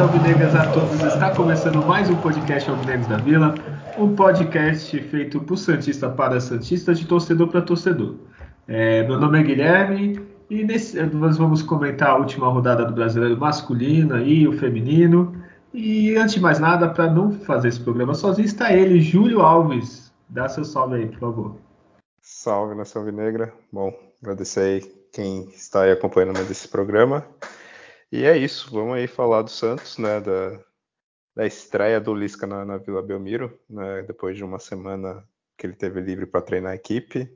Alvinegras a todos. Está começando mais um podcast Alvinegros da Vila, um podcast feito por Santista para Santista, de torcedor para torcedor. É, meu nome é Guilherme e nesse, nós vamos comentar a última rodada do brasileiro masculino e o feminino. E antes de mais nada, para não fazer esse programa sozinho, está ele, Júlio Alves. Dá seu salve aí, por favor. Salve, Nação Alvinegra. Bom, agradecer aí quem está aí acompanhando desse programa. E é isso, vamos aí falar do Santos, né, da, da estreia do Lisca na, na Vila Belmiro, né, depois de uma semana que ele teve livre para treinar a equipe.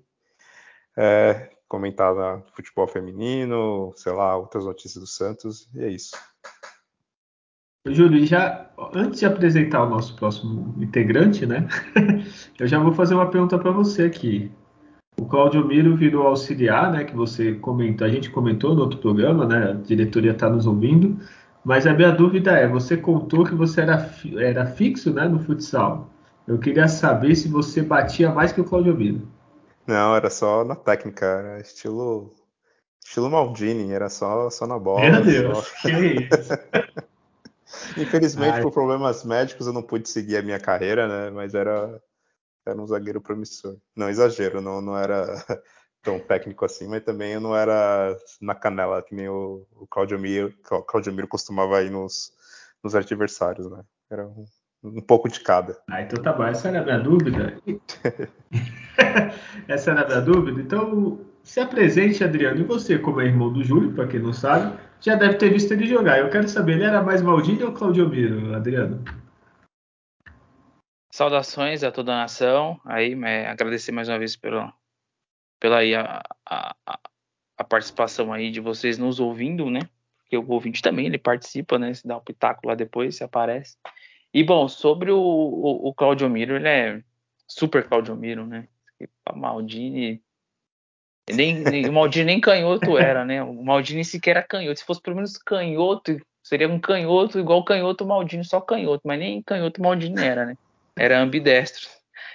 É, comentar da futebol feminino, sei lá, outras notícias do Santos, e é isso. Júlio, já antes de apresentar o nosso próximo integrante, né? eu já vou fazer uma pergunta para você aqui. O Claudio Miro virou auxiliar, né? Que você comentou, a gente comentou no outro programa, né? A diretoria está nos ouvindo. Mas a minha dúvida é, você contou que você era, era fixo, né? No futsal. Eu queria saber se você batia mais que o Claudio Miro. Não, era só na técnica, era estilo estilo Maldini, era só, só na bola. Meu Deus, só... que isso? Infelizmente, Ai. por problemas médicos, eu não pude seguir a minha carreira, né? Mas era, era um zagueiro promissor. Não, exagero, não, não era tão técnico assim, mas também eu não era na canela, que nem o, o Claudio Miro, Claudio Miro costumava ir nos, nos adversários, né? Era um, um pouco de cada. Ah, então tá bom, essa era a minha dúvida. essa era a minha dúvida. Então, se apresente, Adriano. E você, como é irmão do Júlio, para quem não sabe, já deve ter visto ele jogar. Eu quero saber, ele era mais Maldini ou Claudio Miro, Adriano? Saudações a toda a nação. Aí, é, agradecer mais uma vez pela, pela aí, a, a, a, participação aí de vocês nos ouvindo, né? Porque o ouvinte também ele participa, né? Se dá um pitaco lá depois, se aparece. E bom, sobre o, o, o Claudio Miro, ele é super Claudio Miro, né? A Maldini. Nem, nem, o Maldini nem canhoto era, né? O Maldini sequer era canhoto. Se fosse pelo menos canhoto, seria um canhoto igual canhoto Maldini, só canhoto, mas nem canhoto Maldini era, né? Era ambidestro.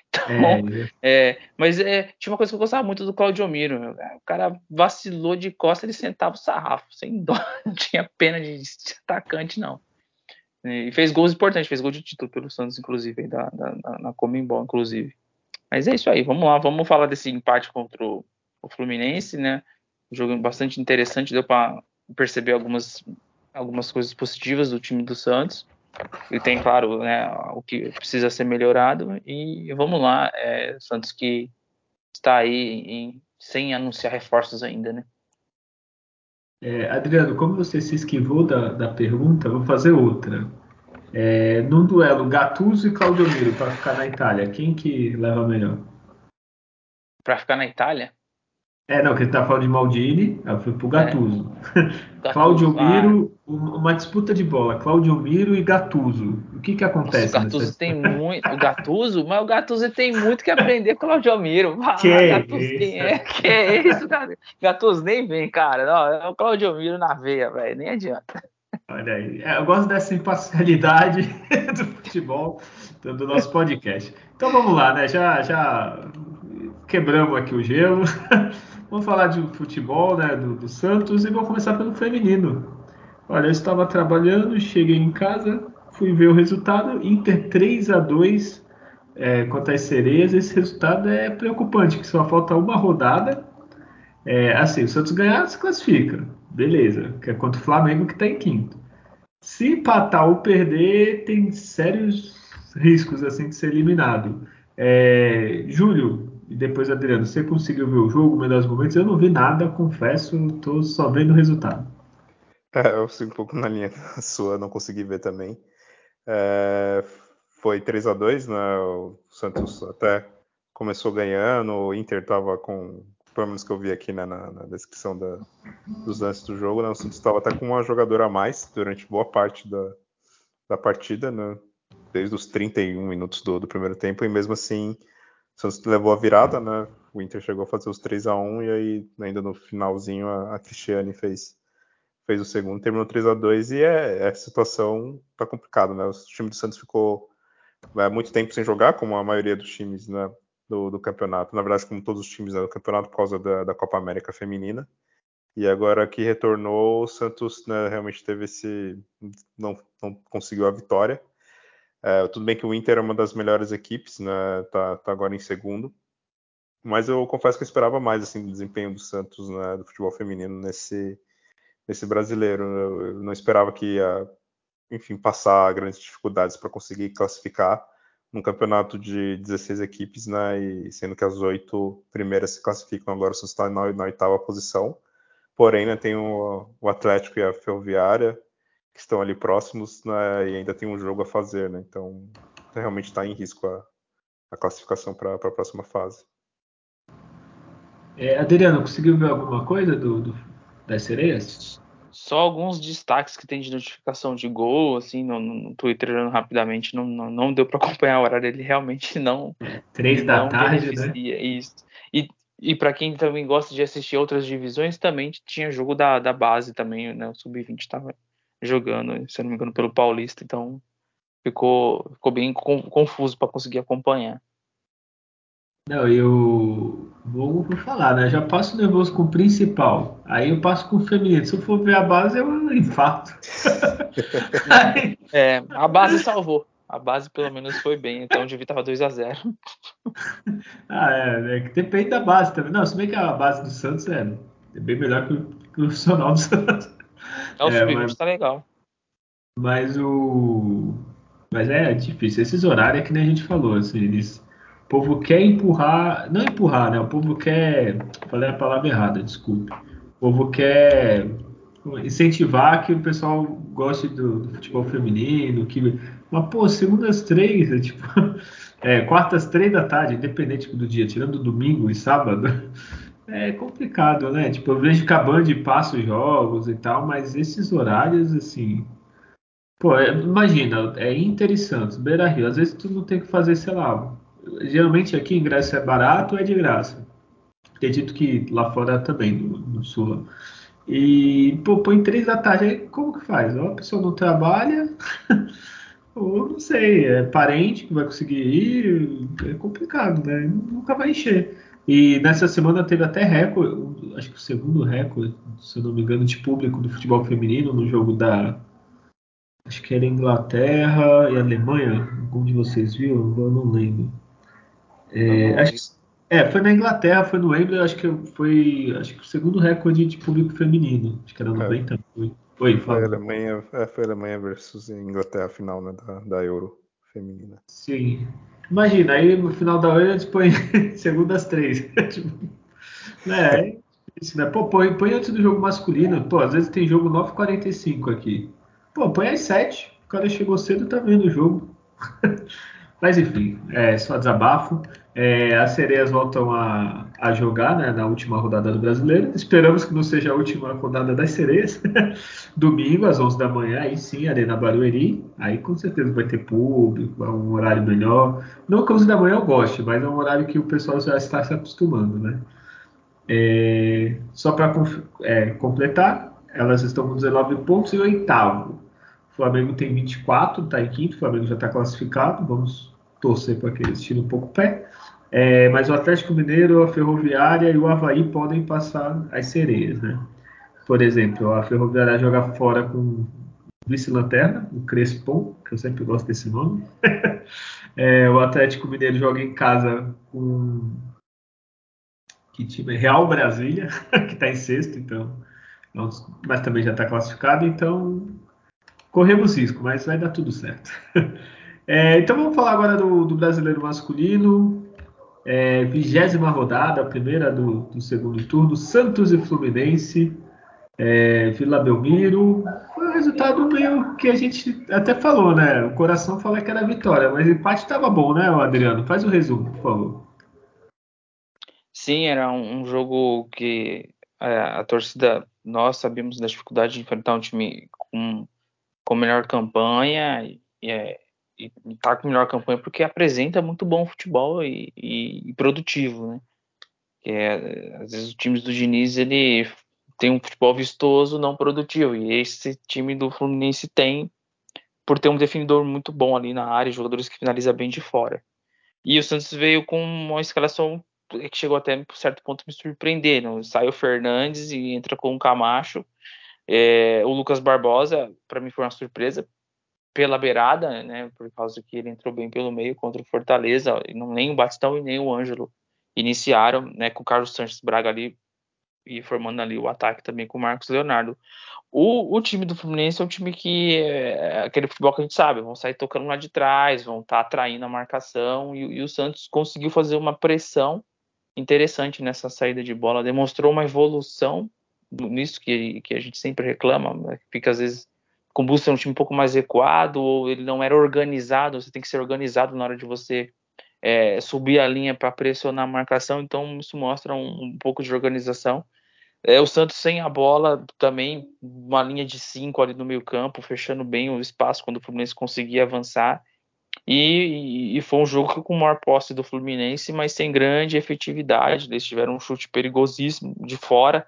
Então, é, é, mas é, tinha uma coisa que eu gostava muito do Claudio Miro. O cara vacilou de costa, ele sentava o sarrafo, sem dó, não tinha pena de, de atacante, não. E fez gols importantes, fez gol de título pelo Santos, inclusive, da, da, na Comembol, inclusive. Mas é isso aí, vamos lá, vamos falar desse empate contra o, Fluminense, né? Um jogo bastante interessante, deu para perceber algumas, algumas coisas positivas do time do Santos. E tem, claro, né, o que precisa ser melhorado. E vamos lá, é, Santos que está aí em, sem anunciar reforços ainda, né? É, Adriano, como você se esquivou da, da pergunta, vou fazer outra. É, num duelo Gattuso e Claudio Miro para ficar na Itália, quem que leva melhor? Para ficar na Itália? É, não, que ele tá falando de Maldini, aí foi pro Gattuso. É. Claudio Miro, ah. uma disputa de bola, Claudio Miro e Gattuso. O que que acontece? Nossa, o Gattuso tem muito, o Gattuso, mas o Gattuso tem muito que aprender com o Claudio Miro. Ah, que Gattuso, isso? Quem é? Que é isso, cara? Gattuso nem vem, cara. Não, é o Claudio Miro na veia, velho, nem adianta. Olha aí, é, eu gosto dessa imparcialidade do futebol do, do nosso podcast. Então vamos lá, né? Já, já quebramos aqui o gelo. Vamos falar de futebol, né, do, do, Santos, e vou começar pelo feminino. Olha, eu estava trabalhando, cheguei em casa, fui ver o resultado, Inter 3 a 2 é, contra as sereias. Esse resultado é preocupante, que só falta uma rodada. É, assim, o Santos ganhar, se classifica. Beleza, que é contra o Flamengo que está em quinto. Se empatar ou perder, tem sérios riscos assim de ser eliminado. É, Júlio, e depois, Adriano, você conseguiu ver o jogo, melhores momentos? Eu não vi nada, confesso, estou só vendo o resultado. É, eu sigo um pouco na linha sua, não consegui ver também. É, foi 3 a 2 né? O Santos até começou ganhando, o Inter estava com, pelo menos que eu vi aqui né, na, na, descrição da, dos lances do jogo, né? O Santos estava até com uma jogadora a mais durante boa parte da, da partida, né? Desde os 31 minutos do, do primeiro tempo, e mesmo assim o Santos levou a virada, né? O Inter chegou a fazer os 3 a 1 e aí ainda no finalzinho a, a Cristiane fez fez o segundo, terminou 3 a 2 e é, é, a situação tá complicada, né? O time do Santos ficou é, muito tempo sem jogar, como a maioria dos times né, do, do, campeonato. Na verdade, como todos os times né, do campeonato, por causa da, da, Copa América Feminina. E agora que retornou, o Santos né, realmente teve esse. Não, não conseguiu a vitória. É, tudo bem que o Inter é uma das melhores equipes, né? Tá, tá, agora em segundo. Mas eu confesso que eu esperava mais assim, do desempenho do Santos né, do futebol feminino nesse, nesse brasileiro. Eu, eu não esperava que ia, enfim, passar grandes dificuldades para conseguir classificar num campeonato de 16 equipes, né? E sendo que as oito primeiras se classificam agora, Santos está na, na, oitava posição. Porém, né, tem o, o, Atlético e a Ferroviária que estão ali próximos, né? E ainda tem um jogo a fazer, né? Então, realmente está em risco a, a classificação para a próxima fase. É, Adriano, conseguiu ver alguma coisa do, do, das sereias? Só alguns destaques que tem de notificação de gol, assim, no, no Twitter rapidamente, não, não, não deu para acompanhar a hora ele realmente não. É, três da tarde, né? Isso. E, e para quem também gosta de assistir outras divisões, também tinha jogo da, da base também, né? O Sub-20 estava jogando, se não me engano, pelo Paulista, então ficou, ficou bem confuso para conseguir acompanhar. Não, eu vou, vou falar, né? Já passo nervoso com o principal. Aí eu passo com o feminino. Se eu for ver a base, eu infarto. Aí... É, a base salvou. A base pelo menos foi bem, então o Divi tava 2 a 0 Ah, é, é, que depende da base também. Não, se bem que a base do Santos é, é bem melhor que o, que o profissional do Santos. É, o é, sub mas, tá legal. Mas o. Mas é difícil. Esses horários é que nem a gente falou, assim, eles o povo quer empurrar, não empurrar, né? O povo quer, falei a palavra errada, desculpe. O povo quer incentivar que o pessoal goste do, do futebol feminino, que, mas pô, segundas três, é tipo, é, quartas três da tarde, independente do dia, tirando domingo e sábado, é complicado, né? Tipo, eu vejo que a Band passa os jogos e tal, mas esses horários, assim, pô, é, imagina, é Inter e Santos, Beira Rio, às vezes tu não tem que fazer, sei lá, geralmente aqui ingresso é barato ou é de graça. Acredito que lá fora também, no, no sul. E, pô, põe três da tarde, aí como que faz? Ou a pessoa não trabalha, ou não sei, é parente que vai conseguir ir, é complicado, né? Nunca vai encher. E nessa semana teve até recorde, acho que o segundo recorde, se eu não me engano, de público do futebol feminino no jogo da. Acho que era Inglaterra e Alemanha. Algum de vocês viu? Eu não lembro. É, acho que, é, foi na Inglaterra, foi no Wembley, acho que foi acho que o segundo recorde de público feminino. Acho que era 90. É. Foi, foi, foi, Alemanha, é, foi Alemanha versus Inglaterra final né, da, da Euro feminina. Sim. Imagina, aí no final da Euro a gente põe segundas três. tipo, né, isso, né? Pô, põe, põe antes do jogo masculino. Pô, às vezes tem jogo 9h45 aqui. Pô, põe às 7. O cara chegou cedo e tá vendo o jogo. Mas enfim, é só desabafo. É, as sereias voltam a, a jogar né, na última rodada do brasileiro. Esperamos que não seja a última rodada das sereias. Domingo, às 11 da manhã, aí sim, Arena Barueri. Aí com certeza vai ter público, é um horário melhor. Não que 11 da manhã eu goste, mas é um horário que o pessoal já está se acostumando. Né? É, só para é, completar, elas estão com 19 pontos e oitavo. O Flamengo tem 24, está em quinto, o Flamengo já está classificado. Vamos torcer para que eles tirem um pouco o pé. É, mas o Atlético Mineiro, a Ferroviária e o Havaí podem passar as sereias, né? Por exemplo, a Ferroviária joga fora com vice-lanterna, o Crespon, que eu sempre gosto desse nome. é, o Atlético Mineiro joga em casa com que time? Real Brasília, que está em sexto, então, mas também já está classificado, então corremos risco, mas vai dar tudo certo. É, então vamos falar agora do, do brasileiro masculino. É, vigésima rodada, primeira do, do, segundo turno, Santos e Fluminense, é, Vila Belmiro. Foi um resultado meio que a gente até falou, né? O coração fala que era vitória, mas o empate estava bom, né, Adriano? Faz o resumo, por favor. Sim, era um, um jogo que é, a torcida, nós sabíamos da dificuldade de enfrentar um time com, com melhor campanha e, é, e tá com melhor campanha porque apresenta muito bom futebol e, e, e produtivo, né? Que é, às vezes os times do Diniz ele tem um futebol vistoso, não produtivo. E esse time do Fluminense tem, por ter um definidor muito bom ali na área, jogadores que finalizam bem de fora. E o Santos veio com uma escalação que chegou até por certo ponto me surpreender. Não? Sai o Fernandes e entra com o Camacho. É, o Lucas Barbosa, para mim, foi uma surpresa pela beirada, né? Por causa que ele entrou bem pelo meio contra o Fortaleza. Não, nem o Batistão e nem o Ângelo iniciaram, né? Com o Carlos Sanches Braga ali e formando ali o ataque também com o Marcos Leonardo. O, o time do Fluminense é um time que é, é aquele futebol que a gente sabe, vão sair tocando lá de trás, vão estar tá atraindo a marcação, e, e, o Santos conseguiu fazer uma pressão interessante nessa saída de bola, demonstrou uma evolução nisso que, que a gente sempre reclama, né? fica às vezes com busca um time um pouco mais recuado, ou ele não era organizado, você tem que ser organizado na hora de você é, subir a linha para pressionar a marcação, então isso mostra um, um pouco de organização. É, o Santos sem a bola também, uma linha de cinco ali no meio campo, fechando bem o espaço quando o Fluminense conseguia avançar. E, e, foi um jogo com maior posse do Fluminense, mas sem grande efetividade. Eles tiveram um chute perigosíssimo de fora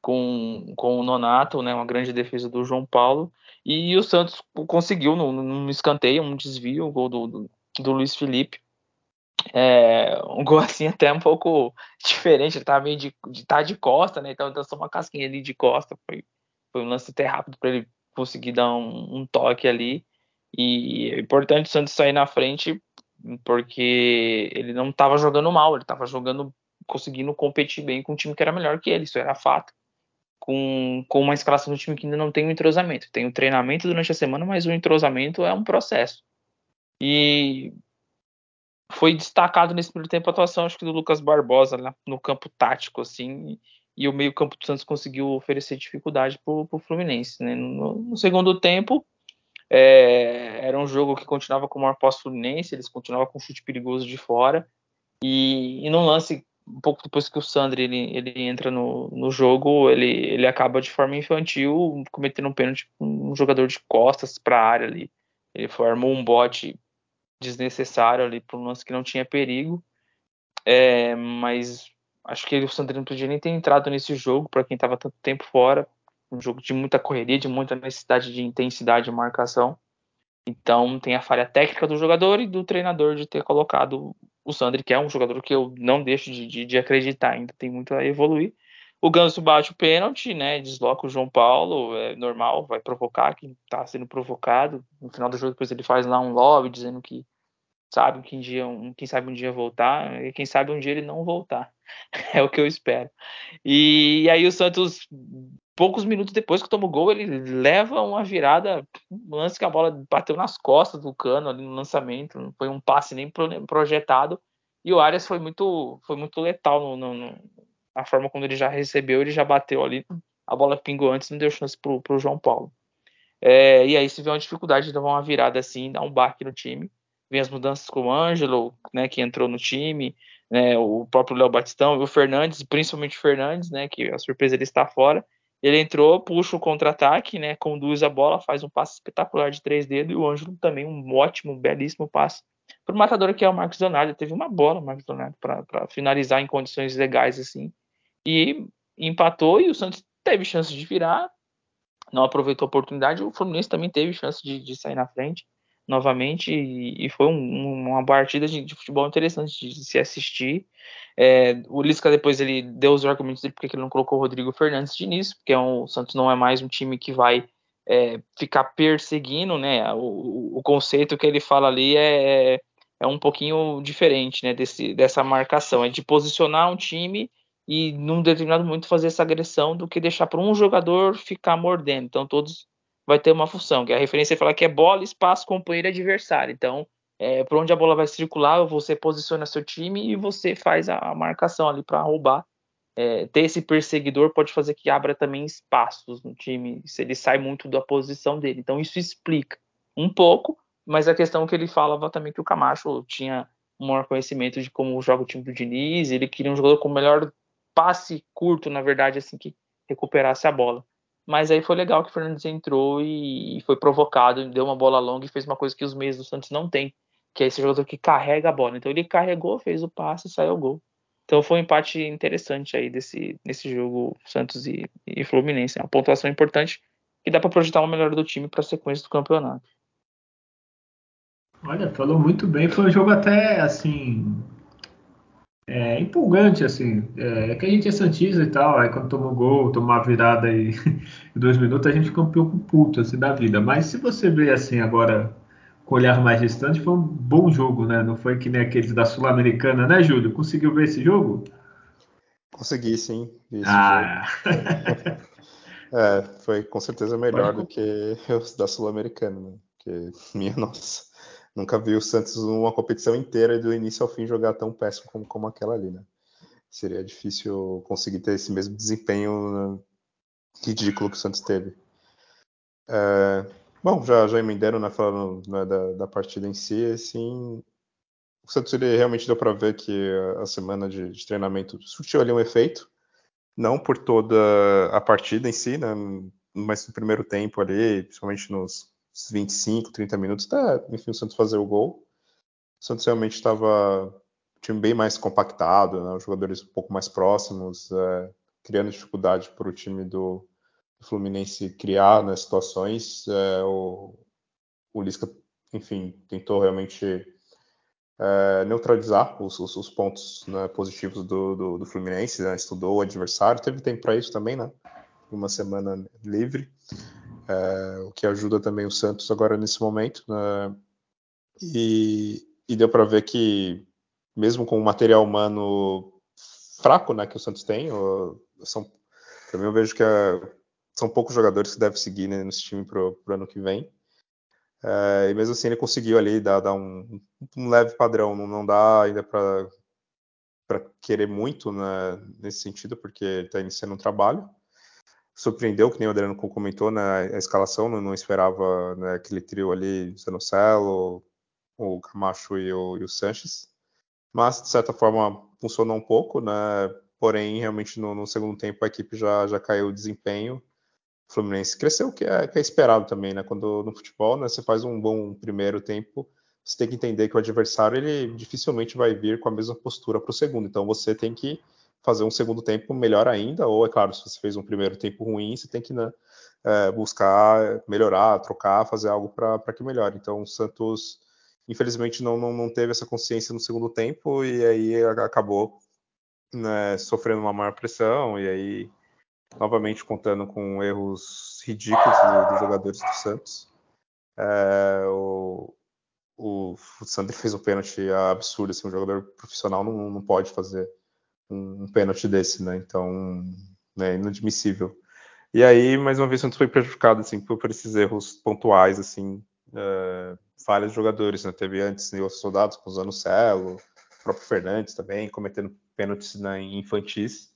com, com o Nonato, né, uma grande defesa do João Paulo. E o Santos conseguiu, num, escanteio, um desvio, o gol do, do, do Luiz Felipe. É, um gol assim até um pouco diferente, ele tava meio de, de tá de costa, né? Então só uma casquinha ali de costa, foi, foi um lance até rápido para ele conseguir dar um, um, toque ali. E é importante o Santos sair na frente porque ele não estava jogando mal, ele estava jogando, conseguindo competir bem com um time que era melhor que ele, isso era fato. Com, com uma escalação do time que ainda não tem um entrosamento. Tem o um treinamento durante a semana, mas o entrosamento é um processo. E foi destacado nesse primeiro tempo a atuação, acho que do Lucas Barbosa lá no campo tático, assim, e o meio campo do Santos conseguiu oferecer dificuldade para o Fluminense. Né? No, no, segundo tempo, é, era um jogo que continuava com o maior posse Fluminense, eles continuavam com um chute perigoso de fora, e, e num lance, um pouco depois que o Sandri ele, ele entra no, no jogo, ele, ele acaba de forma infantil cometendo um pênalti com um jogador de costas para a área ali. Ele formou um bote desnecessário ali para um lance que não tinha perigo. É, mas acho que o Sandrino não podia nem ter entrado nesse jogo para quem estava tanto tempo fora. Um jogo de muita correria, de muita necessidade de intensidade de marcação. Então tem a falha técnica do jogador e do treinador de ter colocado o Sandri, que é um jogador que eu não deixo de, de, de acreditar, ainda tem muito a evoluir. O Ganso bate o pênalti, né? Desloca o João Paulo, é normal, vai provocar quem está sendo provocado. No final do jogo, depois ele faz lá um lobby dizendo que sabe que um dia, um, quem sabe um dia voltar, e quem sabe um dia ele não voltar. é o que eu espero. E, e, aí o Santos, poucos minutos depois que toma o gol, ele leva uma virada, um lance que a bola bateu nas costas do cano ali no lançamento, não foi um passe nem projetado. E o Arias foi muito, foi muito letal no, no, no a forma como ele já recebeu, ele já bateu ali, a bola pingou antes, não deu chance pro, pro João Paulo. É, e aí se vê uma dificuldade de dar uma virada assim, dar um baque no time. Vem as mudanças com o Ângelo, né, que entrou no time, né, o próprio Léo Batistão, o Fernandes, principalmente o Fernandes, né, que a surpresa ele está fora. Ele entrou, puxa o contra-ataque, né, conduz a bola, faz um passe espetacular de três dedos, e o Ângelo também um ótimo, belíssimo passe para o matador que é o Marcos Leonardo. Teve uma bola, Marcos Leonardo, para finalizar em condições legais assim e empatou e o Santos teve chance de virar, não aproveitou a oportunidade. O Fluminense também teve chance de, de sair na frente novamente e, e foi um, uma partida de, de, futebol interessante de se assistir. É, o Lisca depois ele deu os argumentos dele porque ele não colocou o Rodrigo Fernandes de início, porque é um, o Santos não é mais um time que vai é, ficar perseguindo, né? O, o, conceito que ele fala ali é, é um pouquinho diferente, né? Desse, dessa marcação, é de posicionar um time e num determinado momento fazer essa agressão do que deixar para um jogador ficar mordendo. Então todos vai ter uma função, que a referência fala que é bola, espaço, companheiro adversário. Então, é, por onde a bola vai circular, você posiciona seu time e você faz a, marcação ali para roubar. É, ter esse perseguidor pode fazer que abra também espaços no time, se ele sai muito da posição dele. Então isso explica um pouco, mas a questão que ele falava também que o Camacho tinha um maior conhecimento de como joga o time do Diniz, ele queria um jogador com melhor passe curto, na verdade, assim, que recuperasse a bola. Mas aí foi legal que o Fernandes entrou e foi provocado, deu uma bola longa e fez uma coisa que os meios do Santos não têm, que é esse jogador que carrega a bola. Então ele carregou, fez o passe e saiu o gol. Então foi um empate interessante aí desse, nesse jogo Santos e, e Fluminense. É uma pontuação importante que dá para projetar uma melhora do time para a sequência do campeonato. Olha, falou muito bem. Foi um jogo até assim é, empolgante, assim. É, é, que a gente é Santista e tal, aí quando toma um gol, toma uma virada aí em dois minutos, a gente fica um pouco puto assim, da vida. Mas se você vê assim agora com olhar mais distante, foi um bom jogo, né? Não foi que nem aqueles da Sul-Americana, né, Júlio? Conseguiu ver esse jogo? Consegui, sim. ah. é, foi com certeza melhor Pode... do que os da Sul-Americana, né? Porque, minha nossa. Nunca vi o Santos uma competição inteira do início ao fim jogar tão péssimo como, como aquela ali, né? Seria difícil conseguir ter esse mesmo desempenho né, ridículo que o Santos teve. É, bom, já, já emendaram né, falando né, da, da, partida em si, assim, o Santos ele realmente deu para ver que a, a semana de, de, treinamento surtiu ali um efeito, não por toda a partida em si, né, mas no primeiro tempo ali, principalmente nos 25, 30 minutos, até, enfim, o Santos fazer o gol. O Santos realmente estava um time bem mais compactado, né, os jogadores um pouco mais próximos, é, criando dificuldade para o time do, do, Fluminense criar né, situações. É, o, o Lisca, enfim, tentou realmente é, neutralizar os, os, os pontos né, positivos do, do, do Fluminense, né, estudou o adversário, teve tempo para isso também, né? Uma semana livre é, o que ajuda também o Santos agora nesse momento. Né? E, e, deu para ver que, mesmo com o material humano fraco né, que o Santos tem, são, também eu vejo que é, são poucos jogadores que devem seguir né, nesse time para o ano que vem. É, e mesmo assim ele conseguiu ali dar, dar um, um, leve padrão, não, não dá ainda para querer muito né, nesse sentido, porque está iniciando um trabalho, surpreendeu, que nem o Adriano comentou, né, a escalação, não, não esperava né, aquele trio ali, Zanocelo, o Camacho e o, e o Sanches, mas de certa forma funcionou um pouco, né, porém realmente no, no segundo tempo a equipe já, já caiu o desempenho, o Fluminense cresceu, que é, que é esperado também, né, quando no futebol né, você faz um bom primeiro tempo, você tem que entender que o adversário ele dificilmente vai vir com a mesma postura para o segundo, então você tem que fazer um segundo tempo melhor ainda, ou é claro, se você fez um primeiro tempo ruim, você tem que né, é, buscar melhorar, trocar, fazer algo para que melhore. Então, o Santos, infelizmente, não, não, não, teve essa consciência no segundo tempo e aí acabou né, sofrendo uma maior pressão e aí, novamente, contando com erros ridículos dos jogadores do Santos. É, o, o, o Sandri fez um pênalti absurdo, assim, um jogador profissional não, não pode fazer um, pênalti desse, né? Então, né, inadmissível. E aí, mais uma vez, o Santos foi prejudicado, assim, por, por esses erros pontuais, assim, uh, falhas de jogadores, né? Teve antes outros soldados, com o Zanocelo, o próprio Fernandes também, cometendo pênaltis né, infantis.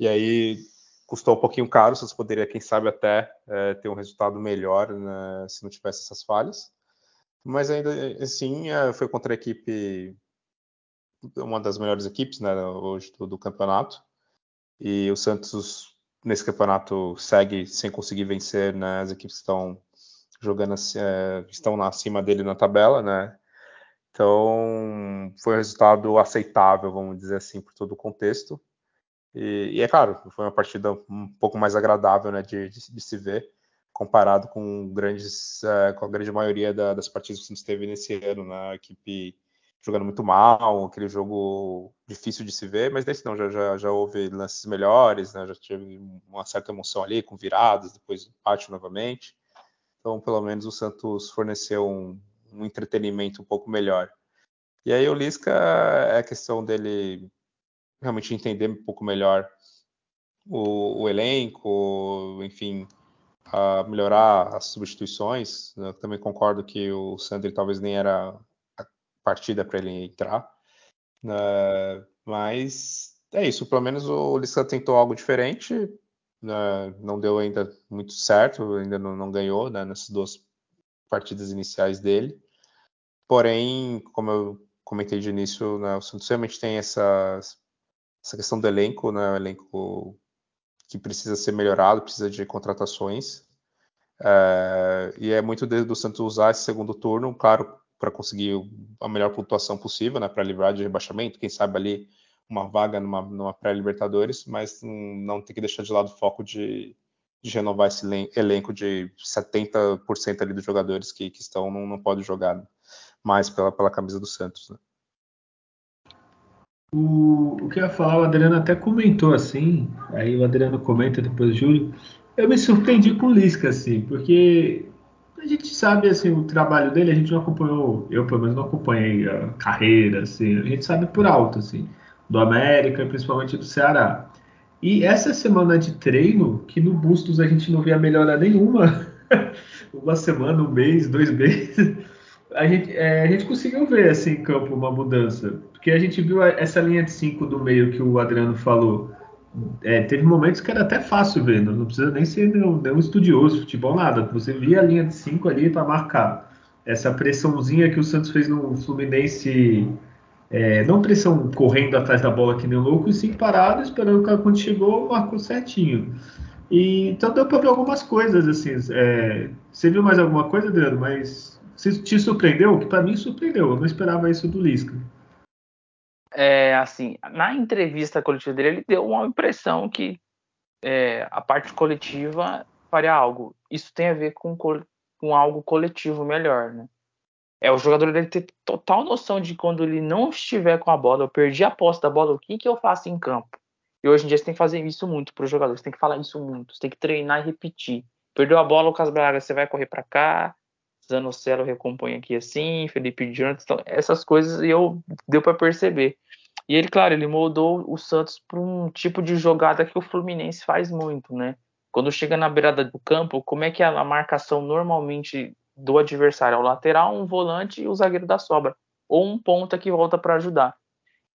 E aí, custou um pouquinho caro, Santos poderia, quem sabe, até uh, ter um resultado melhor né, se não tivesse essas falhas. Mas ainda assim, uh, foi contra a equipe uma das melhores equipes né, hoje do, do, campeonato. E o Santos, nesse campeonato, segue sem conseguir vencer né, as equipes estão jogando, é, estão acima dele na tabela, né? Então, foi um resultado aceitável, vamos dizer assim, por todo o contexto. E, e é claro, foi uma partida um pouco mais agradável né, de, de, de se ver, comparado com, grandes, é, com a grande maioria da, das partidas que o Santos teve nesse ano. Né? A equipe jogando muito mal, aquele jogo difícil de se ver, mas desse não, já, já, já houve lances melhores, né? já teve uma certa emoção ali, com viradas, depois empate novamente. Então, pelo menos o Santos forneceu um, um entretenimento um pouco melhor. E aí o Lisca é a questão dele realmente entender um pouco melhor o, o elenco, enfim, melhorar as substituições. Eu também concordo que o Sandri talvez nem era partida para ele entrar. Uh, mas é isso, pelo menos o Lisca tentou algo diferente, uh, não deu ainda muito certo, ainda não, não ganhou né, nessas duas partidas iniciais dele. Porém, como eu comentei de início, né, o Santos realmente tem essa, essa questão do elenco, né, o elenco que precisa ser melhorado, precisa de contratações. Uh, e é muito do Santos usar esse segundo turno, claro, para conseguir a melhor pontuação possível, né, para livrar de rebaixamento, quem sabe ali uma vaga numa, numa pré-Libertadores, mas não, tem que deixar de lado o foco de, de renovar esse elenco de 70% ali dos jogadores que, que estão não, não pode jogar mais pela, pela camisa do Santos. Né? O, o que eu ia falar, o Adriano até comentou assim, aí o Adriano comenta depois, Júlio. Eu me surpreendi com o Lisca, assim, porque a gente sabe assim o trabalho dele, a gente não acompanhou, eu pelo menos não acompanhei a carreira, assim, a gente sabe por alto, assim, do América, principalmente do Ceará. E essa semana de treino, que no Bustos a gente não via melhora nenhuma, uma semana, um mês, dois meses, a gente, é, a gente conseguiu ver assim em campo uma mudança. Porque a gente viu essa linha de 5 do meio que o Adriano falou. É, teve momentos que era até fácil ver, não, precisa nem ser nenhum, nenhum estudioso de futebol, nada. Você via a linha de 5 ali para marcar. Essa pressãozinha que o Santos fez no Fluminense, é, não pressão correndo atrás da bola que nem louco, e sim parado, esperando que quando chegou, marcou certinho. E, então deu para ver algumas coisas, assim. É, você viu mais alguma coisa, Adriano? Mas te surpreendeu? Que para mim surpreendeu. Eu não esperava isso do Lisca é, assim, na entrevista coletiva dele, ele deu uma impressão que é, a parte coletiva faria algo. Isso tem a ver com, com algo coletivo melhor, né? É o jogador deve ter total noção de quando ele não estiver com a bola, eu perdi a posse da bola, o que, que eu faço em campo? E hoje em dia você tem que fazer isso muito para os jogadores, você tem que falar isso muito, você tem que treinar e repetir. Perdeu a bola, o Lucas Braga, você vai correr para cá, Zanocelo recompõe aqui assim, Felipe Jonathan, então, essas coisas eu deu para perceber. E ele, claro, ele moldou o Santos para um tipo de jogada que o Fluminense faz muito, né? Quando chega na beirada do campo, como é que é a marcação normalmente do adversário? É o lateral, um volante e o zagueiro da sobra, ou um ponta que volta para ajudar.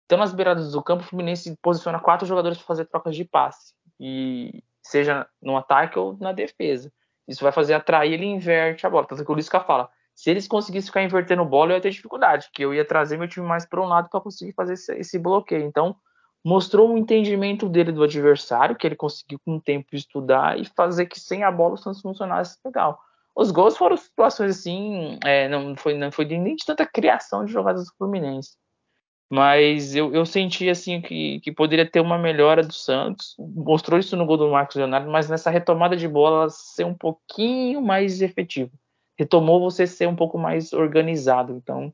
Então, nas beiradas do campo, o Fluminense posiciona quatro jogadores para fazer trocas de passe, e seja no ataque ou na defesa. Isso vai fazer atrair, ele inverte a bola. Tanto que o Lisca fala: se eles conseguissem ficar invertendo bola, eu ia ter dificuldade, que eu ia trazer meu time mais para um lado para conseguir fazer esse, esse, bloqueio. Então, mostrou um entendimento dele do adversário, que ele conseguiu com o tempo estudar e fazer que sem a bola o Santos funcionasse legal. Os gols foram situações assim, é, não foi não foi nem de tanta criação de jogadas do Fluminense. Mas eu, eu senti assim que, que poderia ter uma melhora do Santos. Mostrou isso no gol do Marcos Leonardo, mas nessa retomada de bola ser um pouquinho mais efetivo. Retomou você ser um pouco mais organizado. Então,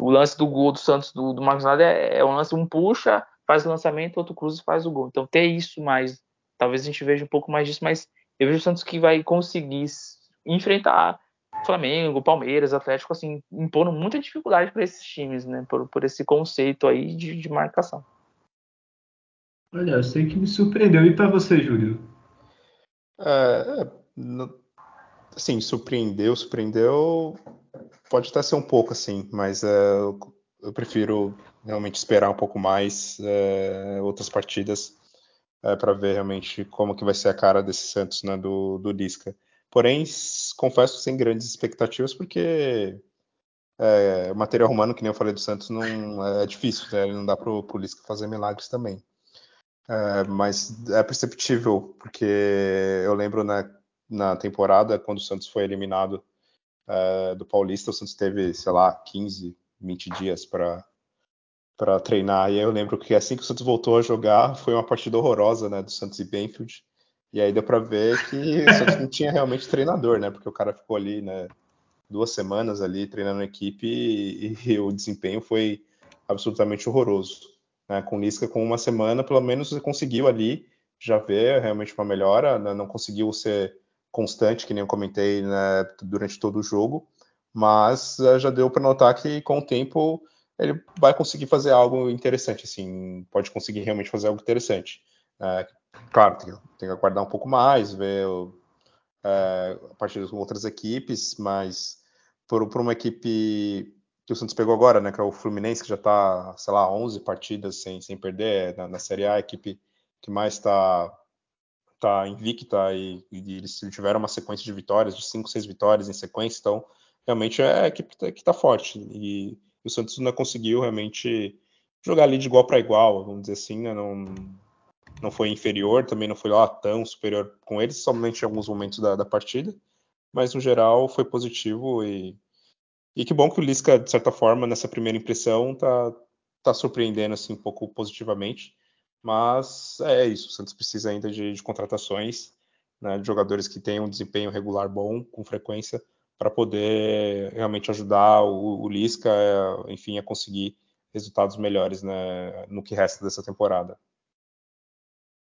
o lance do gol do Santos do, do Marcos Leonardo é, é um lance, um puxa, faz o lançamento, outro cruza e faz o gol. Então, ter isso mais, talvez a gente veja um pouco mais disso, mas eu vejo o Santos que vai conseguir enfrentar Flamengo, Palmeiras, Atlético, assim, impondo muita dificuldade para esses times, né? Por, por esse conceito aí de, de marcação. Olha, eu sei que me surpreendeu. E para você, Júlio? É, é assim, surpreendeu, surpreendeu. Pode até ser um pouco assim, mas é, eu, eu, prefiro realmente esperar um pouco mais é, outras partidas é, para ver realmente como que vai ser a cara desse Santos, né, do, do Lisca. Porém, confesso sem grandes expectativas, porque é, o material humano, que nem eu falei do Santos, não é difícil, né? não dá para o Lisca fazer milagres também. É, mas é perceptível, porque eu lembro na, na temporada, quando o Santos foi eliminado é, do Paulista, o Santos teve, sei lá, 15, 20 dias para para treinar. E aí eu lembro que assim que o Santos voltou a jogar, foi uma partida horrorosa, né, do Santos e Benfield. E aí deu para ver que o Santos não tinha realmente treinador, né? Porque o cara ficou ali, né? Duas semanas ali treinando a equipe e, e o desempenho foi absolutamente horroroso. Né? Com Lisca, com uma semana, pelo menos você conseguiu ali já ver realmente uma melhora. Né? Não conseguiu ser constante, que nem eu comentei né, durante todo o jogo, mas uh, já deu para notar que com o tempo ele vai conseguir fazer algo interessante, assim, pode conseguir realmente fazer algo interessante. Uh, Claro, tem, tem, que aguardar um pouco mais, ver é, a partir das outras equipes, mas por, por, uma equipe que o Santos pegou agora, né, que é o Fluminense, que já está, sei lá, 11 partidas sem, sem perder na, na Série A, a equipe que mais está tá invicta e, e, eles tiveram uma sequência de vitórias, de 5, 6 vitórias em sequência, então realmente é a equipe que está forte. E, o Santos não conseguiu realmente jogar ali de igual para igual, vamos dizer assim, né, não não foi inferior, também não foi lá tão superior com eles, somente em alguns momentos da, da partida, mas no geral foi positivo e, e que bom que o Lisca, de certa forma, nessa primeira impressão, tá, tá surpreendendo assim um pouco positivamente. Mas é isso, o Santos precisa ainda de, de contratações, né, de jogadores que tenham um desempenho regular bom, com frequência, para poder realmente ajudar o, o Lisca, enfim, a conseguir resultados melhores né, no que resta dessa temporada.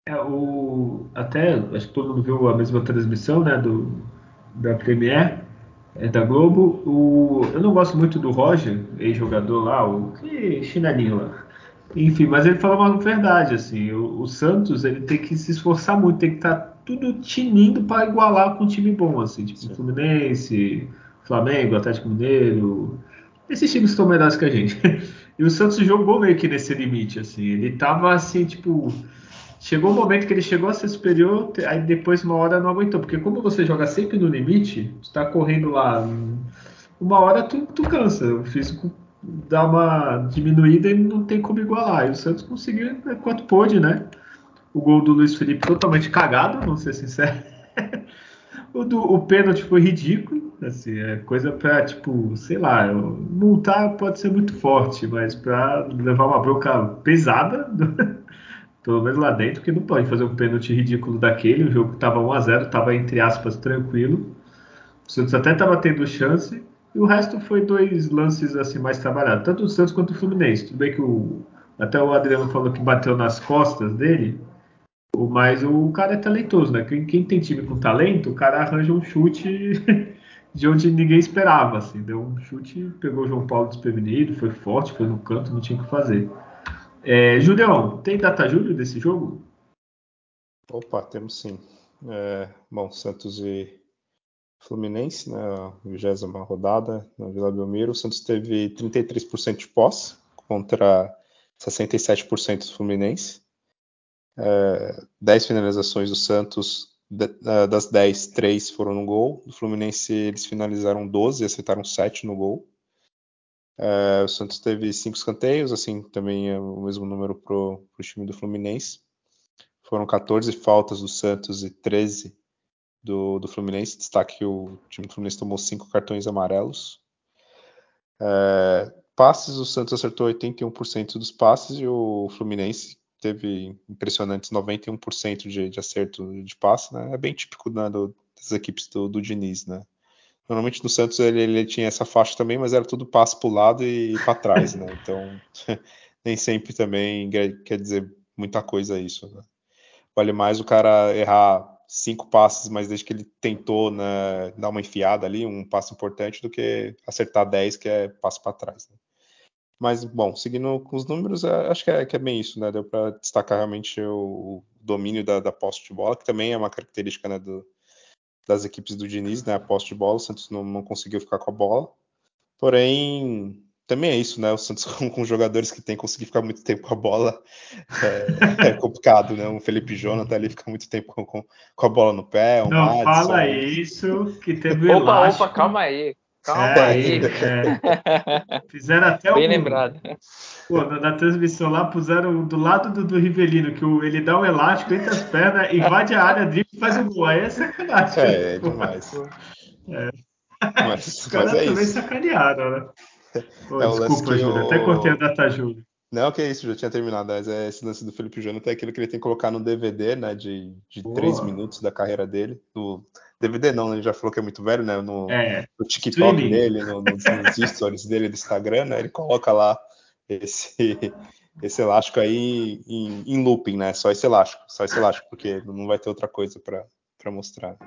É, o, até, acho que todo mundo viu a mesma transmissão né, do, da Premier, é, da Globo. O, eu não gosto muito do Roger, ex-jogador lá, o que chinelinho lá. Enfim, mas ele falou uma verdade, assim, o, o, Santos ele tem que se esforçar muito, tem que estar tá tudo tinindo para igualar com um time bom, assim, tipo Sim. Fluminense, Flamengo, Atlético Mineiro, esses times estão melhores que a gente. E o Santos jogou meio que nesse limite, assim, ele tava assim, tipo, chegou um momento que ele chegou a ser superior, aí depois uma hora não aguentou, porque como você joga sempre no limite, tu tá correndo lá, uma hora tu, tu cansa, o físico dá uma diminuída e não tem como igualar. E o Santos conseguiu enquanto pôde, né? O gol do Luiz Felipe totalmente cagado, vamos ser sincero. o, do, o pênalti foi ridículo, assim, é coisa para tipo, sei lá, multar pode ser muito forte, mas para levar uma bronca pesada, pelo menos lá dentro, que não pode fazer um pênalti ridículo daquele. O jogo estava 1 a 0 estava entre aspas tranquilo. O Santos até estava tendo chance, e o resto foi dois lances assim mais trabalhados, tanto o Santos quanto o Fluminense. Tudo bem que o, até o Adriano falou que bateu nas costas dele, mas o cara é talentoso, né? Quem, quem tem time com talento, o cara arranja um chute de onde ninguém esperava. Assim. Deu um chute, pegou o João Paulo desprevenido, foi forte, foi no canto, não tinha o que fazer. É, Julião, tem data júlio desse jogo? Opa, temos sim. É, bom, Santos e Fluminense, né, a 20 rodada na Vila Belmiro. O Santos teve 33% de posse contra 67% do Fluminense. É, 10 finalizações do Santos, das 10, 3 foram no gol. Do Fluminense, eles finalizaram 12 e acertaram 7 no gol. É, o Santos teve 5 escanteios, assim, também é o mesmo número para o time do Fluminense. Foram 14 faltas do Santos e 13 do, do Fluminense. Destaque que o time do Fluminense tomou cinco cartões amarelos. É, passes, o Santos acertou 81% dos passes e o Fluminense teve impressionantes 91% de, de acerto de passe. Né? É bem típico né, do, das equipes do, do Diniz, né? Normalmente no Santos ele, ele, tinha essa faixa também, mas era tudo passe para o lado e para trás, né? Então nem sempre também quer, dizer muita coisa isso. Né? Vale mais o cara errar cinco passes, mas desde que ele tentou né, dar uma enfiada ali, um passo importante, do que acertar 10, que é passo para trás. Né? Mas, bom, seguindo com os números, é, acho que é, que é, bem isso, né? Deu para destacar realmente o, domínio da, da posse de bola, que também é uma característica né, do, das equipes do Diniz, né? A posse de bola, o Santos não, não conseguiu ficar com a bola. Porém, também é isso, né? O Santos com, com jogadores que tem conseguir ficar muito tempo com a bola é, é complicado, né? O Felipe Jonathan ali fica muito tempo com, com, com a bola no pé. Um Não Madison, fala isso, que teve opa. Opa, calma aí. Calma é, aí. É. Fizeram até Bem lembrado. Pô, na, na, transmissão lá puseram do lado do, do Rivelino, que o, ele dá um elástico entre as pernas, invade a área dele e faz o gol. Aí é sacanagem. É, é demais. É. Mas, Os caras é também isso. sacanearam, né? Pô, é desculpa, Júlio. Até cortei a data, Júlio. Não, que é isso, já tinha terminado. Mas é esse lance do Felipe Jonathan é aquilo que ele tem que colocar no DVD, né? De, de três minutos da carreira dele. No DVD não, ele já falou que é muito velho, né? No, é, no TikTok streaming. dele, no, no, nos stories dele do Instagram, né? Ele coloca lá esse, esse elástico aí em, em looping, né? Só esse elástico, só esse elástico, porque não vai ter outra coisa para mostrar.